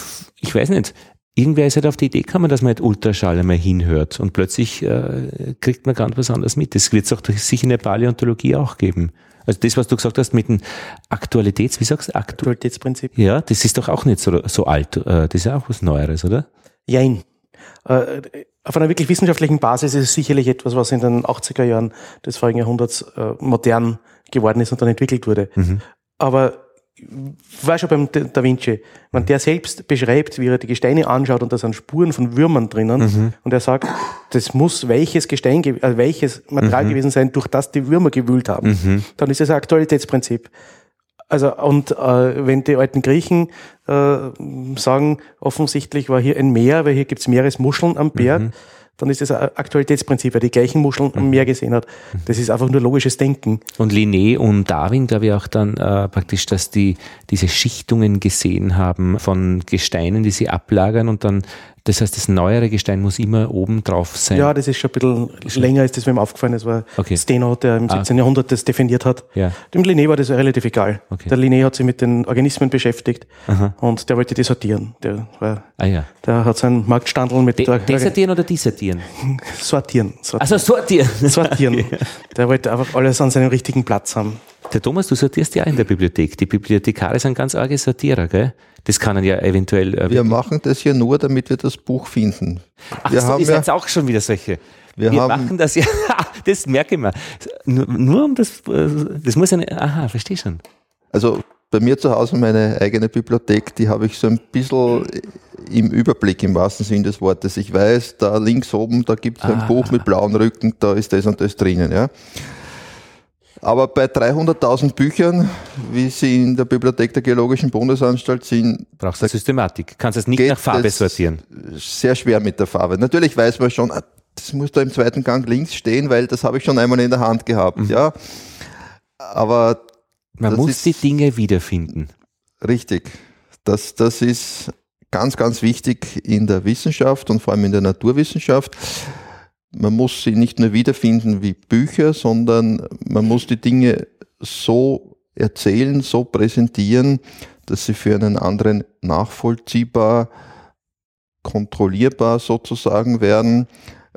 ich weiß nicht, irgendwer ist halt auf die Idee gekommen, dass man halt Ultraschall einmal hinhört und plötzlich äh, kriegt man ganz was anderes mit. Das wird es auch sicher in der Paläontologie auch geben. Also das, was du gesagt hast mit dem Aktualitäts, wie sagst du? Aktualitätsprinzip. Ja, das ist doch auch nicht so, so alt. Äh, das ist ja auch was Neueres, oder? Jein. Äh, auf einer wirklich wissenschaftlichen Basis ist es sicherlich etwas, was in den 80er Jahren des vorigen Jahrhunderts äh, modern geworden ist und dann entwickelt wurde. Mhm. Aber war schon beim Da Vinci, wenn der selbst beschreibt, wie er die Gesteine anschaut und da sind Spuren von Würmern drinnen mhm. und er sagt, das muss welches Gestein, äh, welches Material mhm. gewesen sein, durch das die Würmer gewühlt haben, mhm. dann ist das ein Aktualitätsprinzip. Also und äh, wenn die alten Griechen äh, sagen, offensichtlich war hier ein Meer, weil hier gibt's Meeresmuscheln am Berg, mhm dann ist das ein Aktualitätsprinzip, weil die gleichen Muscheln am Meer gesehen hat. Das ist einfach nur logisches Denken. Und Linné und Darwin, glaube ich, auch dann äh, praktisch, dass die diese Schichtungen gesehen haben von Gesteinen, die sie ablagern und dann das heißt, das neuere Gestein muss immer oben drauf sein. Ja, das ist schon ein bisschen länger, ist das mir aufgefallen. Das war okay. Steno, der im 17. Ah. Jahrhundert das definiert hat. Ja. Dem Linné war das relativ egal. Okay. Der Linné hat sich mit den Organismen beschäftigt Aha. und der wollte die sortieren. Der, war, ah, ja. der hat seinen Marktstandel mit De der, Desortieren oder dissertieren? Sortieren. sortieren. Also sortieren. Sortieren. Der wollte einfach alles an seinem richtigen Platz haben. Der Thomas, du sortierst ja in der Bibliothek. Die Bibliothekare sind ganz arge Sortierer, gell? Das kann ja eventuell. Äh, wir machen das ja nur, damit wir das Buch finden. Ach wir so, haben ihr ja, auch schon wieder solche. Wir, wir machen das ja, das merke ich mal. Nur, nur um das, äh, das muss eine, aha, verstehe schon. Also bei mir zu Hause meine eigene Bibliothek, die habe ich so ein bisschen im Überblick im wahrsten Sinn des Wortes. Ich weiß, da links oben, da gibt es ein ah. Buch mit blauen Rücken, da ist das und das drinnen. Ja. Aber bei 300.000 Büchern, wie sie in der Bibliothek der Geologischen Bundesanstalt sind, brauchst du Systematik. Kannst du es nicht nach Farbe sortieren? Sehr schwer mit der Farbe. Natürlich weiß man schon, ah, das muss da im zweiten Gang links stehen, weil das habe ich schon einmal in der Hand gehabt. Mhm. Ja, aber man muss die Dinge wiederfinden. Richtig. Das, das ist ganz, ganz wichtig in der Wissenschaft und vor allem in der Naturwissenschaft man muss sie nicht nur wiederfinden wie Bücher, sondern man muss die Dinge so erzählen, so präsentieren, dass sie für einen anderen nachvollziehbar, kontrollierbar sozusagen werden.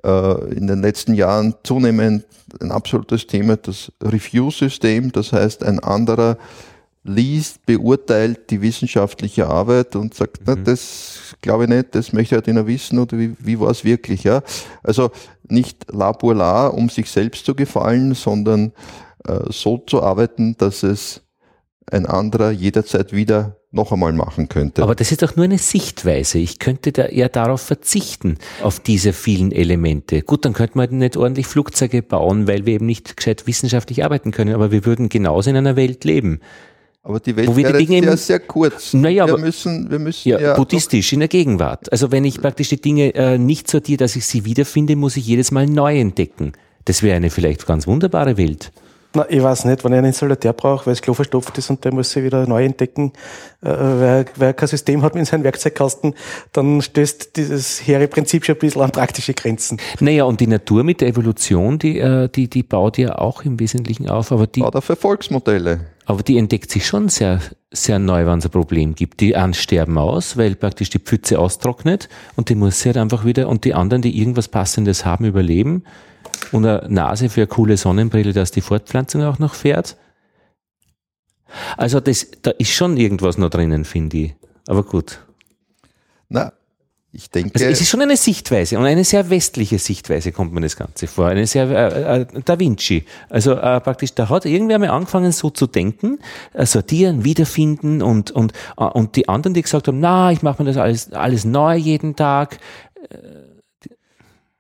Äh, in den letzten Jahren zunehmend ein absolutes Thema das Review-System, das heißt ein anderer liest, beurteilt die wissenschaftliche Arbeit und sagt, mhm. na, das glaube ich nicht, das möchte ich halt noch wissen oder wie, wie war es wirklich. Ja? Also nicht la pour la, um sich selbst zu gefallen, sondern äh, so zu arbeiten, dass es ein anderer jederzeit wieder noch einmal machen könnte. Aber das ist doch nur eine Sichtweise. Ich könnte da eher darauf verzichten, auf diese vielen Elemente. Gut, dann könnte man nicht ordentlich Flugzeuge bauen, weil wir eben nicht gescheit wissenschaftlich arbeiten können, aber wir würden genauso in einer Welt leben. Aber die Welt wäre die Dinge sehr, sehr kurz. Naja, wir aber, müssen, wir müssen ja, ja buddhistisch in der Gegenwart. Also wenn ich praktisch die Dinge äh, nicht sortiere, dass ich sie wiederfinde, muss ich jedes Mal neu entdecken. Das wäre eine vielleicht ganz wunderbare Welt. Na, ich weiß nicht, wenn ich einen Installateur brauche, weil das Klo verstopft ist und der muss sich wieder neu entdecken, äh, weil, weil er kein System hat mit seinem Werkzeugkasten, dann stößt dieses hehre Prinzip schon ein bisschen an praktische Grenzen. Naja, und die Natur mit der Evolution, die, äh, die, die baut ja auch im Wesentlichen auf, aber die. Baut auf Erfolgsmodelle. Aber die entdeckt sich schon sehr, sehr neu, wenn es ein Problem gibt. Die einen sterben aus, weil praktisch die Pfütze austrocknet und die muss sie halt einfach wieder, und die anderen, die irgendwas Passendes haben, überleben und eine Nase für eine coole Sonnenbrille, dass die Fortpflanzung auch noch fährt. Also das, da ist schon irgendwas noch drinnen, finde ich. Aber gut. Na, ich denke. Also es ist schon eine Sichtweise und eine sehr westliche Sichtweise kommt mir das Ganze vor. Eine sehr äh, äh, Da Vinci. Also äh, praktisch, da hat irgendwer mal angefangen so zu denken, äh, sortieren, wiederfinden und und äh, und die anderen, die gesagt haben, na, ich mache mir das alles alles neu jeden Tag.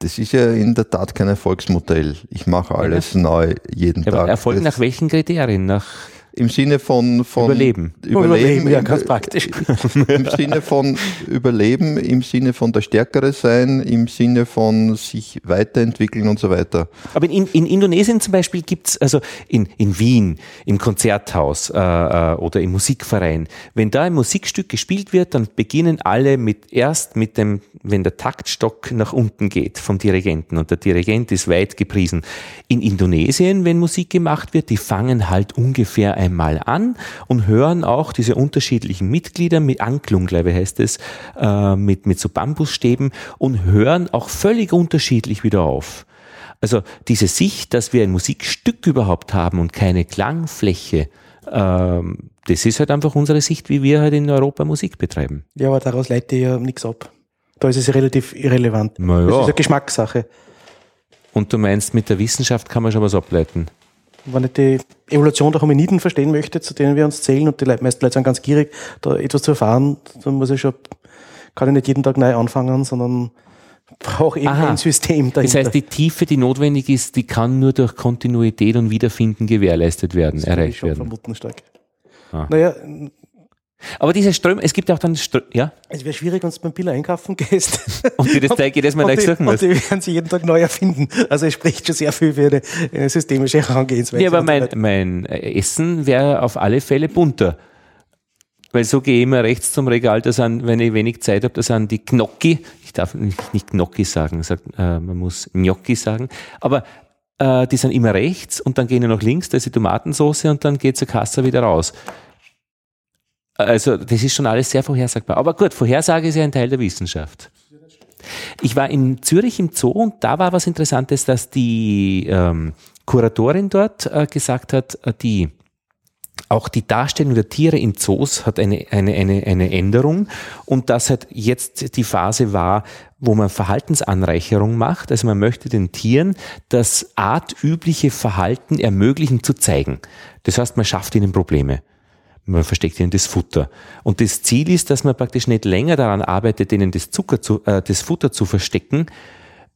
Das ist ja in der Tat kein Erfolgsmodell. Ich mache alles ja. neu jeden ja, Tag. Erfolg das nach welchen Kriterien? Nach im Sinne von, von Überleben. Überleben, ja, ganz praktisch. Im Sinne von Überleben, im Sinne von der Stärkere sein, im Sinne von sich weiterentwickeln und so weiter. Aber in, in Indonesien zum Beispiel gibt's also in, in Wien, im Konzerthaus äh, äh, oder im Musikverein, wenn da ein Musikstück gespielt wird, dann beginnen alle mit erst mit dem, wenn der Taktstock nach unten geht vom Dirigenten und der Dirigent ist weit gepriesen. In Indonesien, wenn Musik gemacht wird, die fangen halt ungefähr einmal an und hören auch diese unterschiedlichen Mitglieder mit Anklung, glaube ich, heißt es, äh, mit, mit so Bambusstäben und hören auch völlig unterschiedlich wieder auf. Also diese Sicht, dass wir ein Musikstück überhaupt haben und keine Klangfläche, ähm, das ist halt einfach unsere Sicht, wie wir halt in Europa Musik betreiben. Ja, aber daraus leite ich ja nichts ab. Da ist es relativ irrelevant. Naja. Das ist eine Geschmackssache. Und du meinst, mit der Wissenschaft kann man schon was ableiten? Wenn ich die Evolution der Hominiden verstehen möchte, zu denen wir uns zählen, und die meisten Leute sind ganz gierig, da etwas zu erfahren, dann muss ich schon, kann ich nicht jeden Tag neu anfangen, sondern brauche eben Aha. ein System dahinter. Das heißt, die Tiefe, die notwendig ist, die kann nur durch Kontinuität und Wiederfinden gewährleistet werden, das erreicht ich werden. Vermuten stark. Ah. Naja, aber diese Ströme, es gibt ja auch dann Ströme, ja? Es wäre schwierig, wenn du beim Biller einkaufen gehst. Und dir das Teig jedes Mal neu suchen musst. Und die werden sie jeden Tag neu erfinden. Also es spricht schon sehr viel für eine, eine systemische Herangehensweise. Ja, aber mein, mein Essen wäre auf alle Fälle bunter. Weil so gehe ich immer rechts zum Regal, da sind, wenn ich wenig Zeit habe, da sind die Gnocchi. Ich darf nicht, nicht Gnocchi sagen, sagt, äh, man muss Gnocchi sagen. Aber äh, die sind immer rechts und dann gehen ich nach links, da ist die Tomatensauce und dann geht zur Kasse wieder raus. Also das ist schon alles sehr vorhersagbar. Aber gut, Vorhersage ist ja ein Teil der Wissenschaft. Ich war in Zürich im Zoo und da war was Interessantes, dass die ähm, Kuratorin dort äh, gesagt hat, äh, die auch die Darstellung der Tiere in Zoos hat eine, eine, eine, eine Änderung und das hat jetzt die Phase war, wo man Verhaltensanreicherung macht. Also man möchte den Tieren das artübliche Verhalten ermöglichen zu zeigen. Das heißt, man schafft ihnen Probleme. Man versteckt ihnen das Futter. Und das Ziel ist, dass man praktisch nicht länger daran arbeitet, ihnen das Zucker zu, äh, das Futter zu verstecken,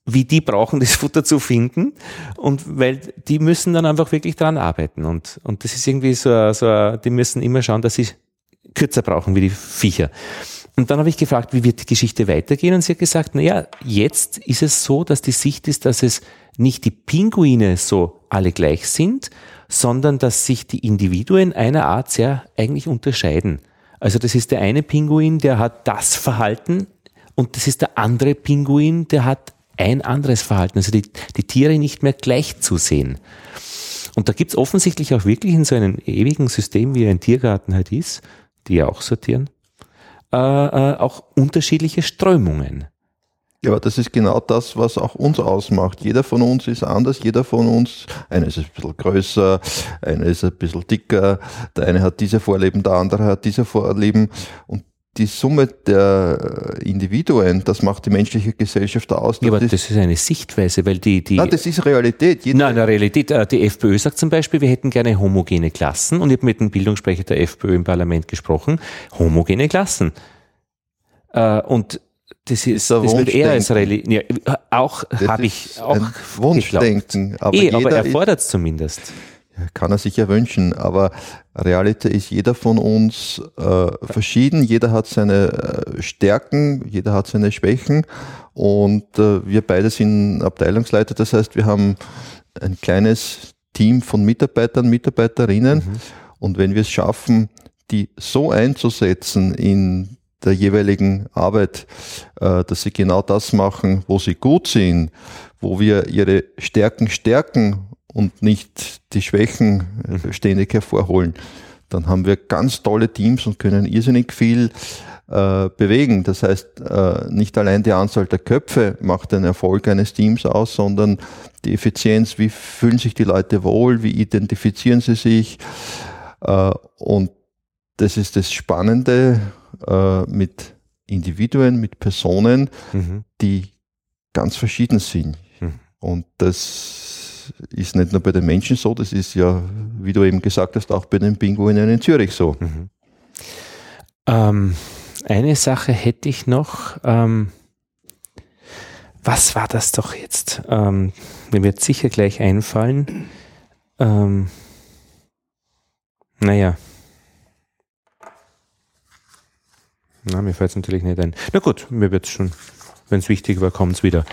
wie die brauchen, das Futter zu finden. Und weil die müssen dann einfach wirklich daran arbeiten. Und, und das ist irgendwie so, so, die müssen immer schauen, dass sie kürzer brauchen wie die Viecher. Und dann habe ich gefragt, wie wird die Geschichte weitergehen? Und sie hat gesagt, naja, jetzt ist es so, dass die Sicht ist, dass es nicht die Pinguine so alle gleich sind, sondern dass sich die Individuen einer Art sehr eigentlich unterscheiden. Also das ist der eine Pinguin, der hat das Verhalten und das ist der andere Pinguin, der hat ein anderes Verhalten, also die, die Tiere nicht mehr gleich zu sehen. Und da gibt's offensichtlich auch wirklich in so einem ewigen System, wie ein Tiergarten halt ist, die ja auch sortieren, äh, äh, auch unterschiedliche Strömungen. Ja, aber das ist genau das, was auch uns ausmacht. Jeder von uns ist anders, jeder von uns, einer ist ein bisschen größer, einer ist ein bisschen dicker, der eine hat diese Vorlieben, der andere hat diese Vorlieben und die Summe der Individuen, das macht die menschliche Gesellschaft aus. Ja, aber das ist eine Sichtweise, weil die... die Nein, das ist Realität. Jeder Nein, eine Realität. Äh, die FPÖ sagt zum Beispiel, wir hätten gerne homogene Klassen und ich habe mit dem Bildungssprecher der FPÖ im Parlament gesprochen, homogene Klassen. Äh, und das ist, das, das wird eher als Religion. Ja, auch habe ich auch Wunschdenken. Aber, eh, aber er fordert es zumindest. Kann er sich ja wünschen, aber Realität ist jeder von uns äh, verschieden, jeder hat seine äh, Stärken, jeder hat seine Schwächen und äh, wir beide sind Abteilungsleiter, das heißt, wir haben ein kleines Team von Mitarbeitern, Mitarbeiterinnen mhm. und wenn wir es schaffen, die so einzusetzen in der jeweiligen Arbeit, äh, dass sie genau das machen, wo sie gut sind, wo wir ihre Stärken stärken und nicht die Schwächen äh, ständig hervorholen. Dann haben wir ganz tolle Teams und können irrsinnig viel äh, bewegen. Das heißt, äh, nicht allein die Anzahl der Köpfe macht den Erfolg eines Teams aus, sondern die Effizienz, wie fühlen sich die Leute wohl, wie identifizieren sie sich. Äh, und das ist das Spannende äh, mit Individuen, mit Personen, mhm. die ganz verschieden sind. Mhm. Und das ist nicht nur bei den Menschen so, das ist ja, wie du eben gesagt hast, auch bei den Pinguinen in Zürich so. Mhm. Ähm, eine Sache hätte ich noch. Ähm, was war das doch jetzt? Ähm, mir wird sicher gleich einfallen. Ähm, naja. Na, mir fällt es natürlich nicht ein. Na gut, mir wird es schon, wenn es wichtig war, kommt es wieder.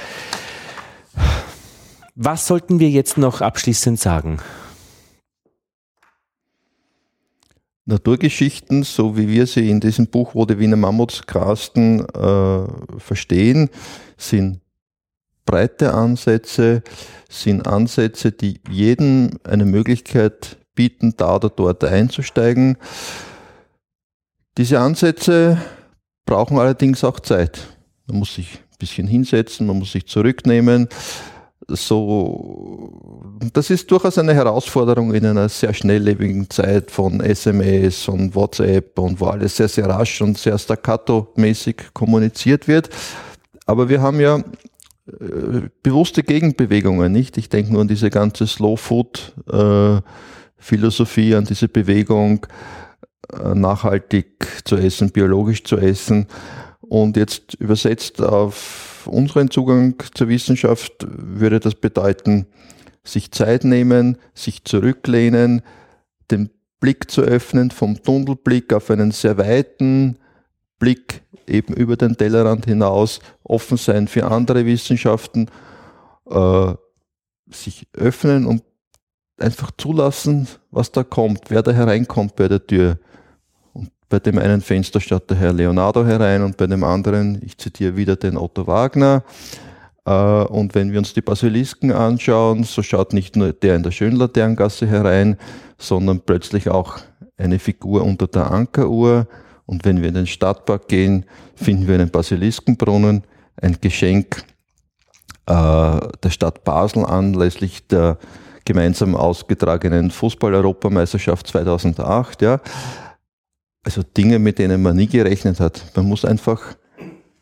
Was sollten wir jetzt noch abschließend sagen? Naturgeschichten, so wie wir sie in diesem Buch, wo die Wiener Mammuts äh, verstehen, sind breite Ansätze, sind Ansätze, die jedem eine Möglichkeit bieten, da oder dort einzusteigen. Diese Ansätze brauchen allerdings auch Zeit. Man muss sich ein bisschen hinsetzen, man muss sich zurücknehmen, so, das ist durchaus eine Herausforderung in einer sehr schnelllebigen Zeit von SMS und WhatsApp und wo alles sehr, sehr rasch und sehr staccato-mäßig kommuniziert wird. Aber wir haben ja äh, bewusste Gegenbewegungen, nicht? Ich denke nur an diese ganze Slow Food äh, Philosophie, an diese Bewegung, nachhaltig zu essen, biologisch zu essen. Und jetzt übersetzt auf unseren Zugang zur Wissenschaft würde das bedeuten, sich Zeit nehmen, sich zurücklehnen, den Blick zu öffnen vom Tunnelblick auf einen sehr weiten Blick eben über den Tellerrand hinaus, offen sein für andere Wissenschaften, äh, sich öffnen und einfach zulassen, was da kommt, wer da hereinkommt bei der Tür. Bei dem einen Fenster schaut der Herr Leonardo herein und bei dem anderen, ich zitiere wieder den Otto Wagner. Äh, und wenn wir uns die Basilisken anschauen, so schaut nicht nur der in der Schönlaterngasse herein, sondern plötzlich auch eine Figur unter der Ankeruhr. Und wenn wir in den Stadtpark gehen, finden wir einen Basiliskenbrunnen, ein Geschenk äh, der Stadt Basel anlässlich der gemeinsam ausgetragenen Fußball-Europameisterschaft 2008, ja. Also Dinge, mit denen man nie gerechnet hat. Man muss einfach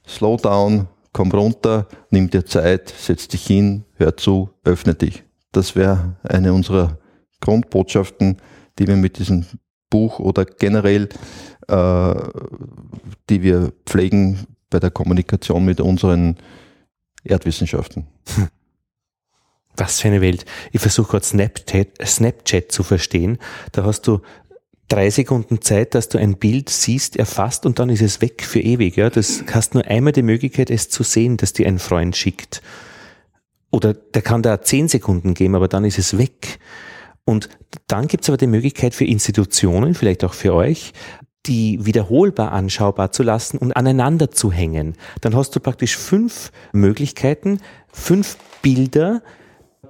slow down, komm runter, nimm dir Zeit, setz dich hin, hör zu, öffne dich. Das wäre eine unserer Grundbotschaften, die wir mit diesem Buch oder generell, äh, die wir pflegen bei der Kommunikation mit unseren Erdwissenschaften. Was für eine Welt. Ich versuche gerade Snapchat, Snapchat zu verstehen. Da hast du drei Sekunden Zeit, dass du ein Bild siehst, erfasst und dann ist es weg für ewig. Ja? Das hast nur einmal die Möglichkeit, es zu sehen, dass dir ein Freund schickt. Oder der kann da zehn Sekunden geben, aber dann ist es weg. Und dann gibt es aber die Möglichkeit für Institutionen, vielleicht auch für euch, die wiederholbar anschaubar zu lassen und aneinander zu hängen. Dann hast du praktisch fünf Möglichkeiten, fünf Bilder,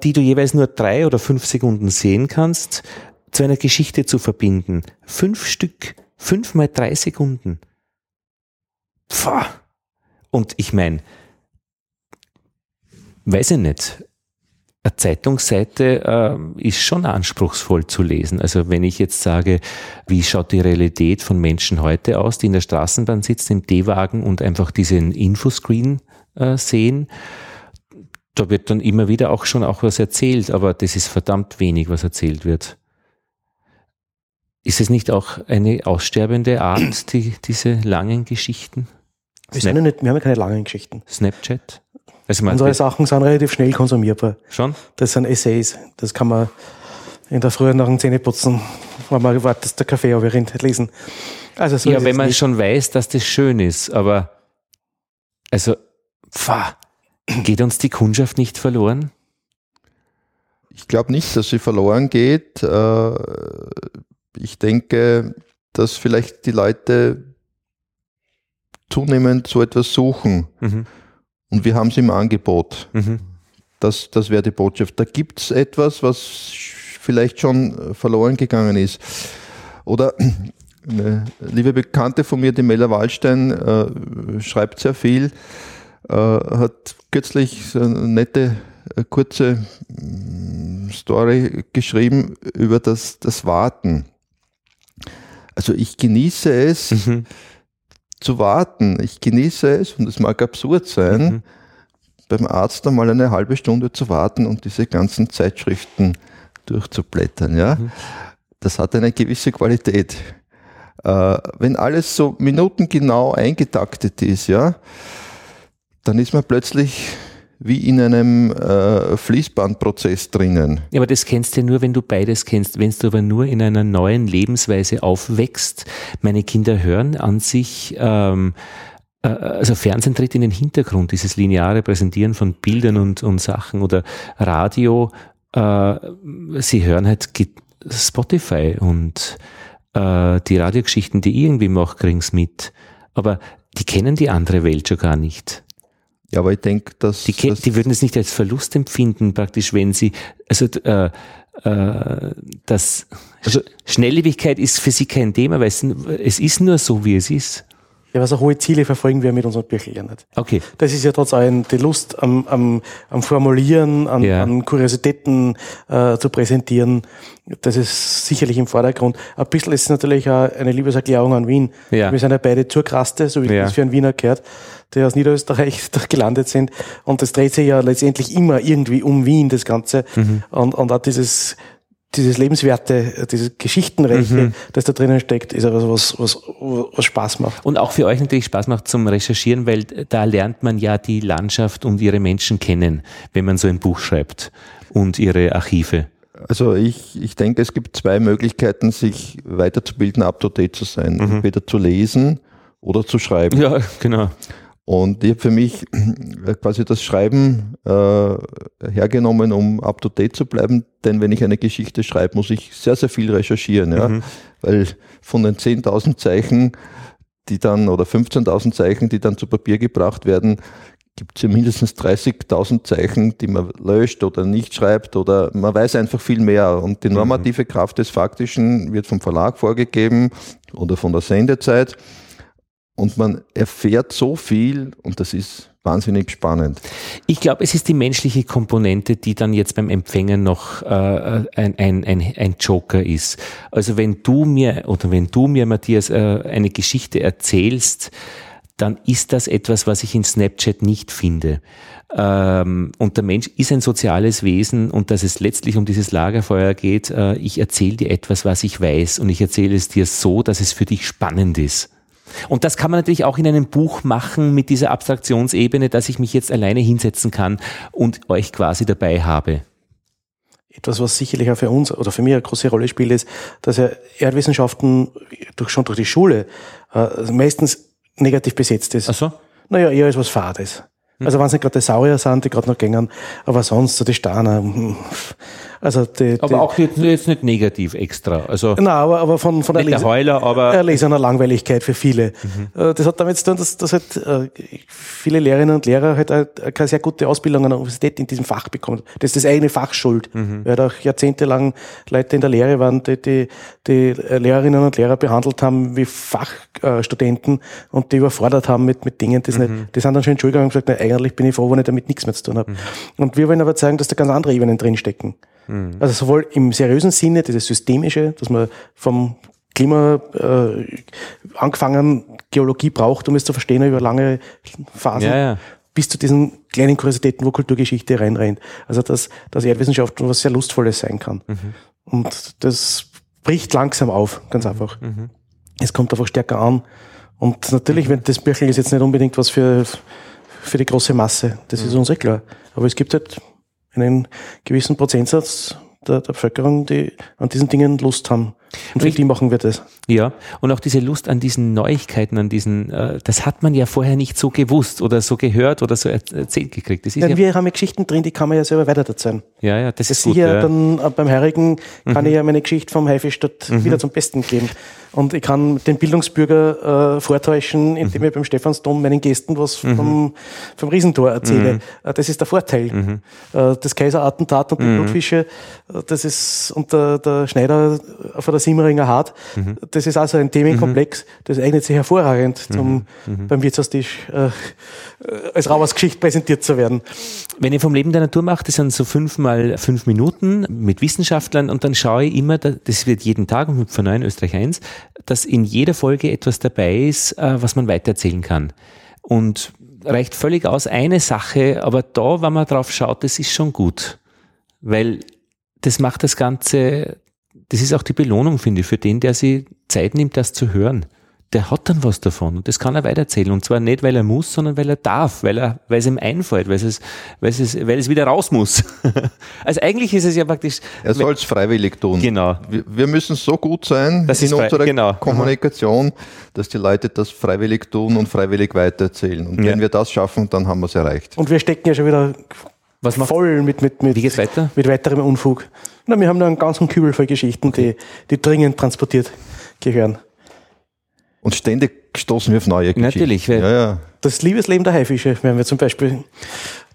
die du jeweils nur drei oder fünf Sekunden sehen kannst, zu einer Geschichte zu verbinden. Fünf Stück, fünf mal drei Sekunden. Pfah. Und ich meine, weiß ich nicht, eine Zeitungsseite äh, ist schon anspruchsvoll zu lesen. Also wenn ich jetzt sage, wie schaut die Realität von Menschen heute aus, die in der Straßenbahn sitzen, im D-Wagen und einfach diesen Infoscreen äh, sehen, da wird dann immer wieder auch schon auch was erzählt, aber das ist verdammt wenig, was erzählt wird. Ist es nicht auch eine aussterbende Art, die, diese langen Geschichten? Wir, sind ja nicht, wir haben ja keine langen Geschichten. Snapchat? Also Unsere Sachen sind relativ schnell konsumierbar. Schon? Das sind Essays. Das kann man in der Früh nach dem Zähneputzen, wenn man wartet, dass der Kaffee aufrinnt, lesen. Also so ja, wenn man nicht. schon weiß, dass das schön ist, aber also, pfah, geht uns die Kundschaft nicht verloren? Ich glaube nicht, dass sie verloren geht. Äh, ich denke, dass vielleicht die Leute zunehmend so etwas suchen. Mhm. Und wir haben es im Angebot. Mhm. Das, das wäre die Botschaft. Da gibt es etwas, was vielleicht schon verloren gegangen ist. Oder eine liebe Bekannte von mir, die Mella Wallstein, äh, schreibt sehr viel, äh, hat kürzlich eine nette, äh, kurze mm, Story geschrieben über das, das Warten. Also ich genieße es, mhm zu warten. Ich genieße es, und es mag absurd sein, mhm. beim Arzt einmal eine halbe Stunde zu warten und diese ganzen Zeitschriften durchzublättern. Ja? Mhm. Das hat eine gewisse Qualität. Äh, wenn alles so minutengenau eingetaktet ist, ja, dann ist man plötzlich wie in einem äh, Fließbandprozess drinnen. Ja, aber das kennst du nur, wenn du beides kennst. Wenn du aber nur in einer neuen Lebensweise aufwächst, meine Kinder hören an sich, ähm, äh, also Fernsehen tritt in den Hintergrund, dieses lineare Präsentieren von Bildern und, und Sachen oder Radio, äh, sie hören halt Spotify und äh, die Radiogeschichten, die irgendwie mache, kriegen's mit. Aber die kennen die andere Welt schon gar nicht. Ja, aber ich denke, dass die, dass die würden es nicht als Verlust empfinden, praktisch, wenn sie, also äh, äh, das also, Schnelllebigkeit ist für sie kein Thema, weil es, es ist nur so, wie es ist. Ja, was auch hohe Ziele verfolgen wir mit unseren Büchern nicht. Okay. Das ist ja trotz allem die Lust am, am, am Formulieren, an, ja. an Kuriositäten äh, zu präsentieren. Das ist sicherlich im Vordergrund. Ein bisschen ist es natürlich auch eine Liebeserklärung an Wien. Ja. Wir sind ja beide zur Kraste, so wie ja. das für einen Wiener gehört, der aus Niederösterreich gelandet sind. Und das dreht sich ja letztendlich immer irgendwie um Wien, das Ganze. Mhm. Und, und auch dieses dieses Lebenswerte, dieses Geschichtenreiche, mhm. das da drinnen steckt, ist etwas, was, was, was Spaß macht. Und auch für euch natürlich Spaß macht zum Recherchieren, weil da lernt man ja die Landschaft und ihre Menschen kennen, wenn man so ein Buch schreibt und ihre Archive. Also ich, ich denke, es gibt zwei Möglichkeiten, sich weiterzubilden, up-to-date zu sein. Mhm. Entweder zu lesen oder zu schreiben. Ja, genau. Und ich habe für mich quasi das Schreiben äh, hergenommen, um up-to-date zu bleiben. Denn wenn ich eine Geschichte schreibe, muss ich sehr, sehr viel recherchieren. Ja? Mhm. Weil von den 10.000 Zeichen, die dann, oder 15.000 Zeichen, die dann zu Papier gebracht werden, gibt es ja mindestens 30.000 Zeichen, die man löscht oder nicht schreibt oder man weiß einfach viel mehr. Und die mhm. normative Kraft des Faktischen wird vom Verlag vorgegeben oder von der Sendezeit. Und man erfährt so viel, und das ist wahnsinnig spannend. Ich glaube, es ist die menschliche Komponente, die dann jetzt beim Empfängen noch äh, ein, ein, ein, ein Joker ist. Also wenn du mir oder wenn du mir, Matthias, äh, eine Geschichte erzählst, dann ist das etwas, was ich in Snapchat nicht finde. Ähm, und der Mensch ist ein soziales Wesen und dass es letztlich um dieses Lagerfeuer geht, äh, ich erzähle dir etwas, was ich weiß und ich erzähle es dir so, dass es für dich spannend ist. Und das kann man natürlich auch in einem Buch machen mit dieser Abstraktionsebene, dass ich mich jetzt alleine hinsetzen kann und euch quasi dabei habe. Etwas, was sicherlich auch für uns oder für mich eine große Rolle spielt, ist, dass ja Erdwissenschaften durch, schon durch die Schule äh, meistens negativ besetzt ist. Ach so? Naja, eher als was Fades. Also wenn es nicht gerade die Saurier sind, die gerade noch gängen, aber sonst so die Steiner. Hm, also die, aber die, auch jetzt, jetzt, nicht negativ extra. Also nein, aber, aber von, von der, Leser, Heuler, aber Lesener Langweiligkeit für viele. Mhm. Äh, das hat damit zu tun, dass, dass halt äh, viele Lehrerinnen und Lehrer halt keine sehr gute Ausbildung an der Universität in diesem Fach bekommen. Das ist das eigene Fach schuld. Mhm. Weil da auch jahrzehntelang Leute in der Lehre waren, die, die die Lehrerinnen und Lehrer behandelt haben wie Fachstudenten und die überfordert haben mit, mit Dingen, die, mhm. nicht, die sind dann schon in Schule gegangen und gesagt, na, eigentlich bin ich froh, wenn ich damit nichts mehr zu tun habe. Mhm. Und wir wollen aber zeigen, dass da ganz andere Ebenen drinstecken. Mhm. Also sowohl im seriösen Sinne, dieses Systemische, dass man vom Klima äh, angefangen Geologie braucht, um es zu verstehen über lange Phasen, ja, ja. bis zu diesen kleinen Kuriositäten, wo Kulturgeschichte reinrennt. Also dass, dass Erdwissenschaft was sehr Lustvolles sein kann. Mhm. Und das bricht langsam auf, ganz einfach. Mhm. Es kommt einfach stärker an. Und natürlich, wenn das Birchel ist jetzt nicht unbedingt was für, für die große Masse, das ist uns eh klar. Aber es gibt halt einen gewissen Prozentsatz der, der Bevölkerung, die an diesen Dingen Lust haben. Und für die machen wir das. Ja, und auch diese Lust an diesen Neuigkeiten, an diesen, äh, das hat man ja vorher nicht so gewusst oder so gehört oder so erzählt gekriegt. Das ist ja, ja wir haben ja Geschichten drin, die kann man ja selber weiter erzählen. Ja, ja, das, das ist gut. Ja. dann äh, beim Heurigen kann mhm. ich ja meine Geschichte vom Haifisch dort mhm. wieder zum Besten geben. Und ich kann den Bildungsbürger äh, vortäuschen, indem mhm. ich beim Stephansdom meinen Gästen was mhm. vom, vom Riesentor erzähle. Mhm. Äh, das ist der Vorteil. Mhm. Äh, das Kaiserattentat und die Blutfische, äh, das ist, und der, der Schneider von der Simmeringer Hart. Mhm. Das ist also ein Themenkomplex, mhm. das eignet sich hervorragend, zum mhm. beim Wirtshaustisch äh, als Rauersgeschichte präsentiert zu werden. Wenn ich vom Leben der Natur mache, das sind so fünf mal fünf Minuten mit Wissenschaftlern und dann schaue ich immer, das wird jeden Tag und von 9 Österreich 1, dass in jeder Folge etwas dabei ist, äh, was man weitererzählen kann. Und reicht völlig aus eine Sache, aber da, wenn man drauf schaut, das ist schon gut. Weil das macht das Ganze das ist auch die Belohnung, finde ich, für den, der sich Zeit nimmt, das zu hören. Der hat dann was davon und das kann er weitererzählen. Und zwar nicht, weil er muss, sondern weil er darf, weil, er, weil es ihm einfällt, weil es, weil es, weil es wieder raus muss. also eigentlich ist es ja praktisch. Er soll es freiwillig tun. Genau. Wir, wir, müssen so gut sein das in unserer genau. Kommunikation, dass die Leute das freiwillig tun und freiwillig weitererzählen. Und ja. wenn wir das schaffen, dann haben wir es erreicht. Und wir stecken ja schon wieder was macht, voll mit, mit, mit, wie geht's weiter? mit weiterem Unfug. Na, wir haben da einen ganzen Kübel voll Geschichten, okay. die, die dringend transportiert gehören. Und ständig stoßen wir auf neue Geschichten. Natürlich. Ja, ja. Das Liebesleben der Haifische werden wir zum Beispiel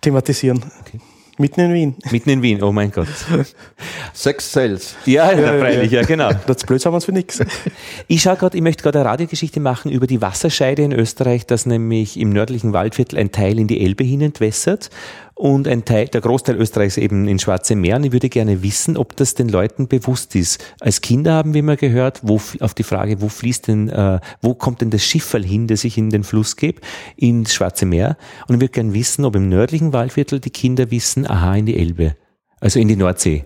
thematisieren. Okay. Mitten in Wien. Mitten in Wien, oh mein Gott. Sechs Cells. Ja, ja, ja freilich, ja, genau. Das blöd haben wir uns für nichts. Ich schaue gerade, ich möchte gerade eine Radiogeschichte machen über die Wasserscheide in Österreich, dass nämlich im nördlichen Waldviertel ein Teil in die Elbe hin entwässert und ein Teil, der Großteil Österreichs eben in Schwarze Meer. Und ich würde gerne wissen, ob das den Leuten bewusst ist. Als Kinder haben wir immer gehört, wo, auf die Frage, wo fließt denn, äh, wo kommt denn das Schifferl hin, das ich in den Fluss gebe, ins Schwarze Meer. Und ich würde gerne wissen, ob im nördlichen Waldviertel die Kinder wissen, aha, in die Elbe. Also in die Nordsee.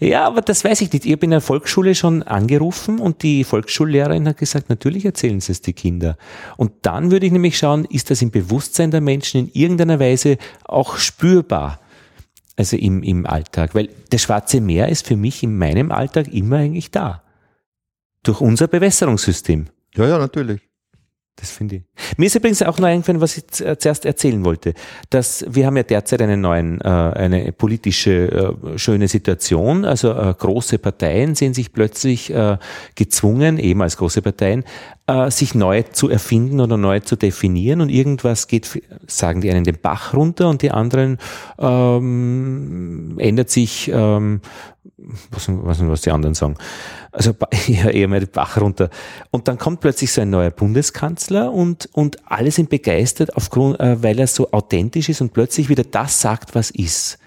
Ja, aber das weiß ich nicht. Ich habe in der Volksschule schon angerufen und die Volksschullehrerin hat gesagt, natürlich erzählen sie es die Kinder. Und dann würde ich nämlich schauen, ist das im Bewusstsein der Menschen in irgendeiner Weise auch spürbar? Also im, im Alltag. Weil das Schwarze Meer ist für mich in meinem Alltag immer eigentlich da. Durch unser Bewässerungssystem. Ja, ja, natürlich. Das finde ich. Mir ist übrigens auch noch eingefallen, was ich zuerst erzählen wollte. Dass wir haben ja derzeit einen neuen, äh, eine politische äh, schöne Situation. Also äh, große Parteien sehen sich plötzlich äh, gezwungen, eben als große Parteien, äh, sich neu zu erfinden oder neu zu definieren und irgendwas geht, sagen die einen den Bach runter und die anderen ähm, ändert sich ähm, was, was, was die anderen sagen. Also ja, eher mal die Bach runter. Und dann kommt plötzlich so ein neuer Bundeskanzler und, und alle sind begeistert, aufgrund, äh, weil er so authentisch ist und plötzlich wieder das sagt, was ist.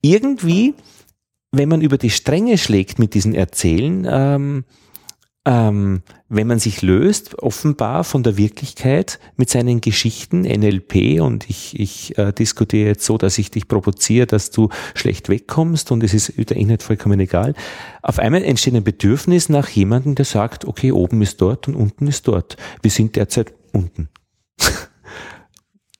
Irgendwie, wenn man über die Stränge schlägt mit diesen Erzählen, ähm, ähm, wenn man sich löst, offenbar von der Wirklichkeit mit seinen Geschichten, NLP, und ich, ich äh, diskutiere jetzt so, dass ich dich provoziere, dass du schlecht wegkommst und es ist der Inhalt vollkommen egal. Auf einmal entsteht ein Bedürfnis nach jemandem, der sagt, okay, oben ist dort und unten ist dort. Wir sind derzeit unten.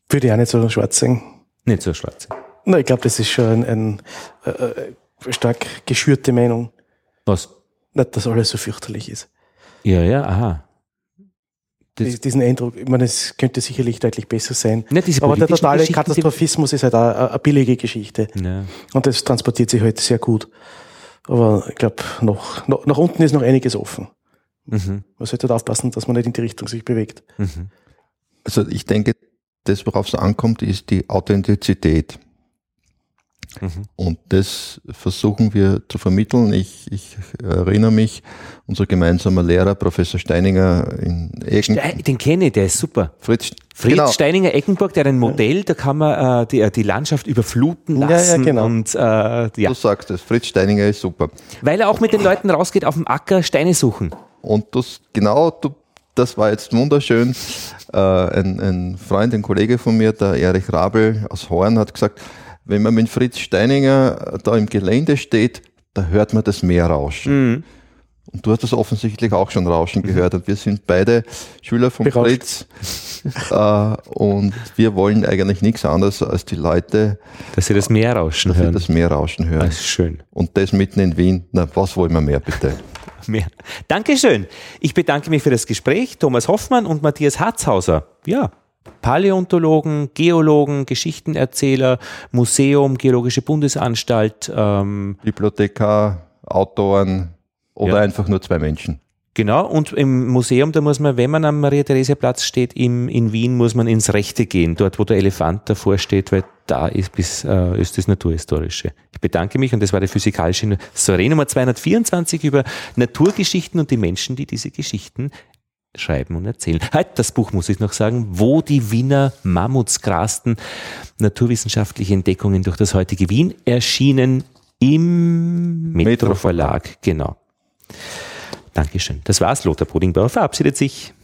Würde ich auch nicht so schwarz sehen. Nicht so schwarz. Na, ich glaube, das ist schon ein, ein äh, äh stark geschürte Meinung. Was? Nicht, dass alles so fürchterlich ist. Ja, ja, aha. Das diesen Eindruck, ich meine, es könnte sicherlich deutlich besser sein. Ja, aber der totale Katastrophismus ist halt auch eine billige Geschichte. Ja. Und das transportiert sich halt sehr gut. Aber ich glaube, noch, noch, nach unten ist noch einiges offen. Mhm. Man sollte halt aufpassen, dass man nicht in die Richtung sich bewegt. Mhm. Also ich denke, das, worauf es ankommt, ist die Authentizität. Mhm. Und das versuchen wir zu vermitteln. Ich, ich erinnere mich, unser gemeinsamer Lehrer, Professor Steininger in Eggenburg. Den kenne ich, der ist super. Fritz, Fritz genau. Steininger Eckenburg, der hat ein Modell, da kann man äh, die, äh, die Landschaft überfluten lassen. Ja, ja, genau. Und, äh, ja. Du sagst es, Fritz Steininger ist super. Weil er auch mit den Leuten rausgeht, auf dem Acker Steine suchen. Und das, genau, du, das war jetzt wunderschön. Äh, ein, ein Freund, ein Kollege von mir, der Erich Rabel aus Horn, hat gesagt, wenn man mit Fritz Steininger da im Gelände steht, da hört man das Meer rauschen. Mhm. Und du hast das offensichtlich auch schon rauschen mhm. gehört. Und wir sind beide Schüler von Berauscht. Fritz. äh, und wir wollen eigentlich nichts anderes als die Leute. Dass sie das Meer rauschen dass hören. Sie das Meer rauschen hören. Das ist schön. Und das mitten in Wien. Na, was wollen wir mehr, bitte? mehr. Dankeschön. Ich bedanke mich für das Gespräch. Thomas Hoffmann und Matthias Harzhauser. Ja, Paläontologen, Geologen, Geschichtenerzähler, Museum, Geologische Bundesanstalt. Ähm, Bibliothekar, Autoren oder ja. einfach nur zwei Menschen. Genau, und im Museum, da muss man, wenn man am Maria-Theresia-Platz steht, im, in Wien, muss man ins Rechte gehen, dort, wo der Elefant davor steht, weil da ist, bis, äh, ist das Naturhistorische. Ich bedanke mich und das war die physikalische Soiree Nummer 224 über Naturgeschichten und die Menschen, die diese Geschichten schreiben und erzählen. Halt, das Buch muss ich noch sagen, wo die Wiener Mammuts grasten. Naturwissenschaftliche Entdeckungen durch das heutige Wien erschienen im Metro Verlag. Genau. Dankeschön. Das war's. Lothar Bodingbauer verabschiedet sich.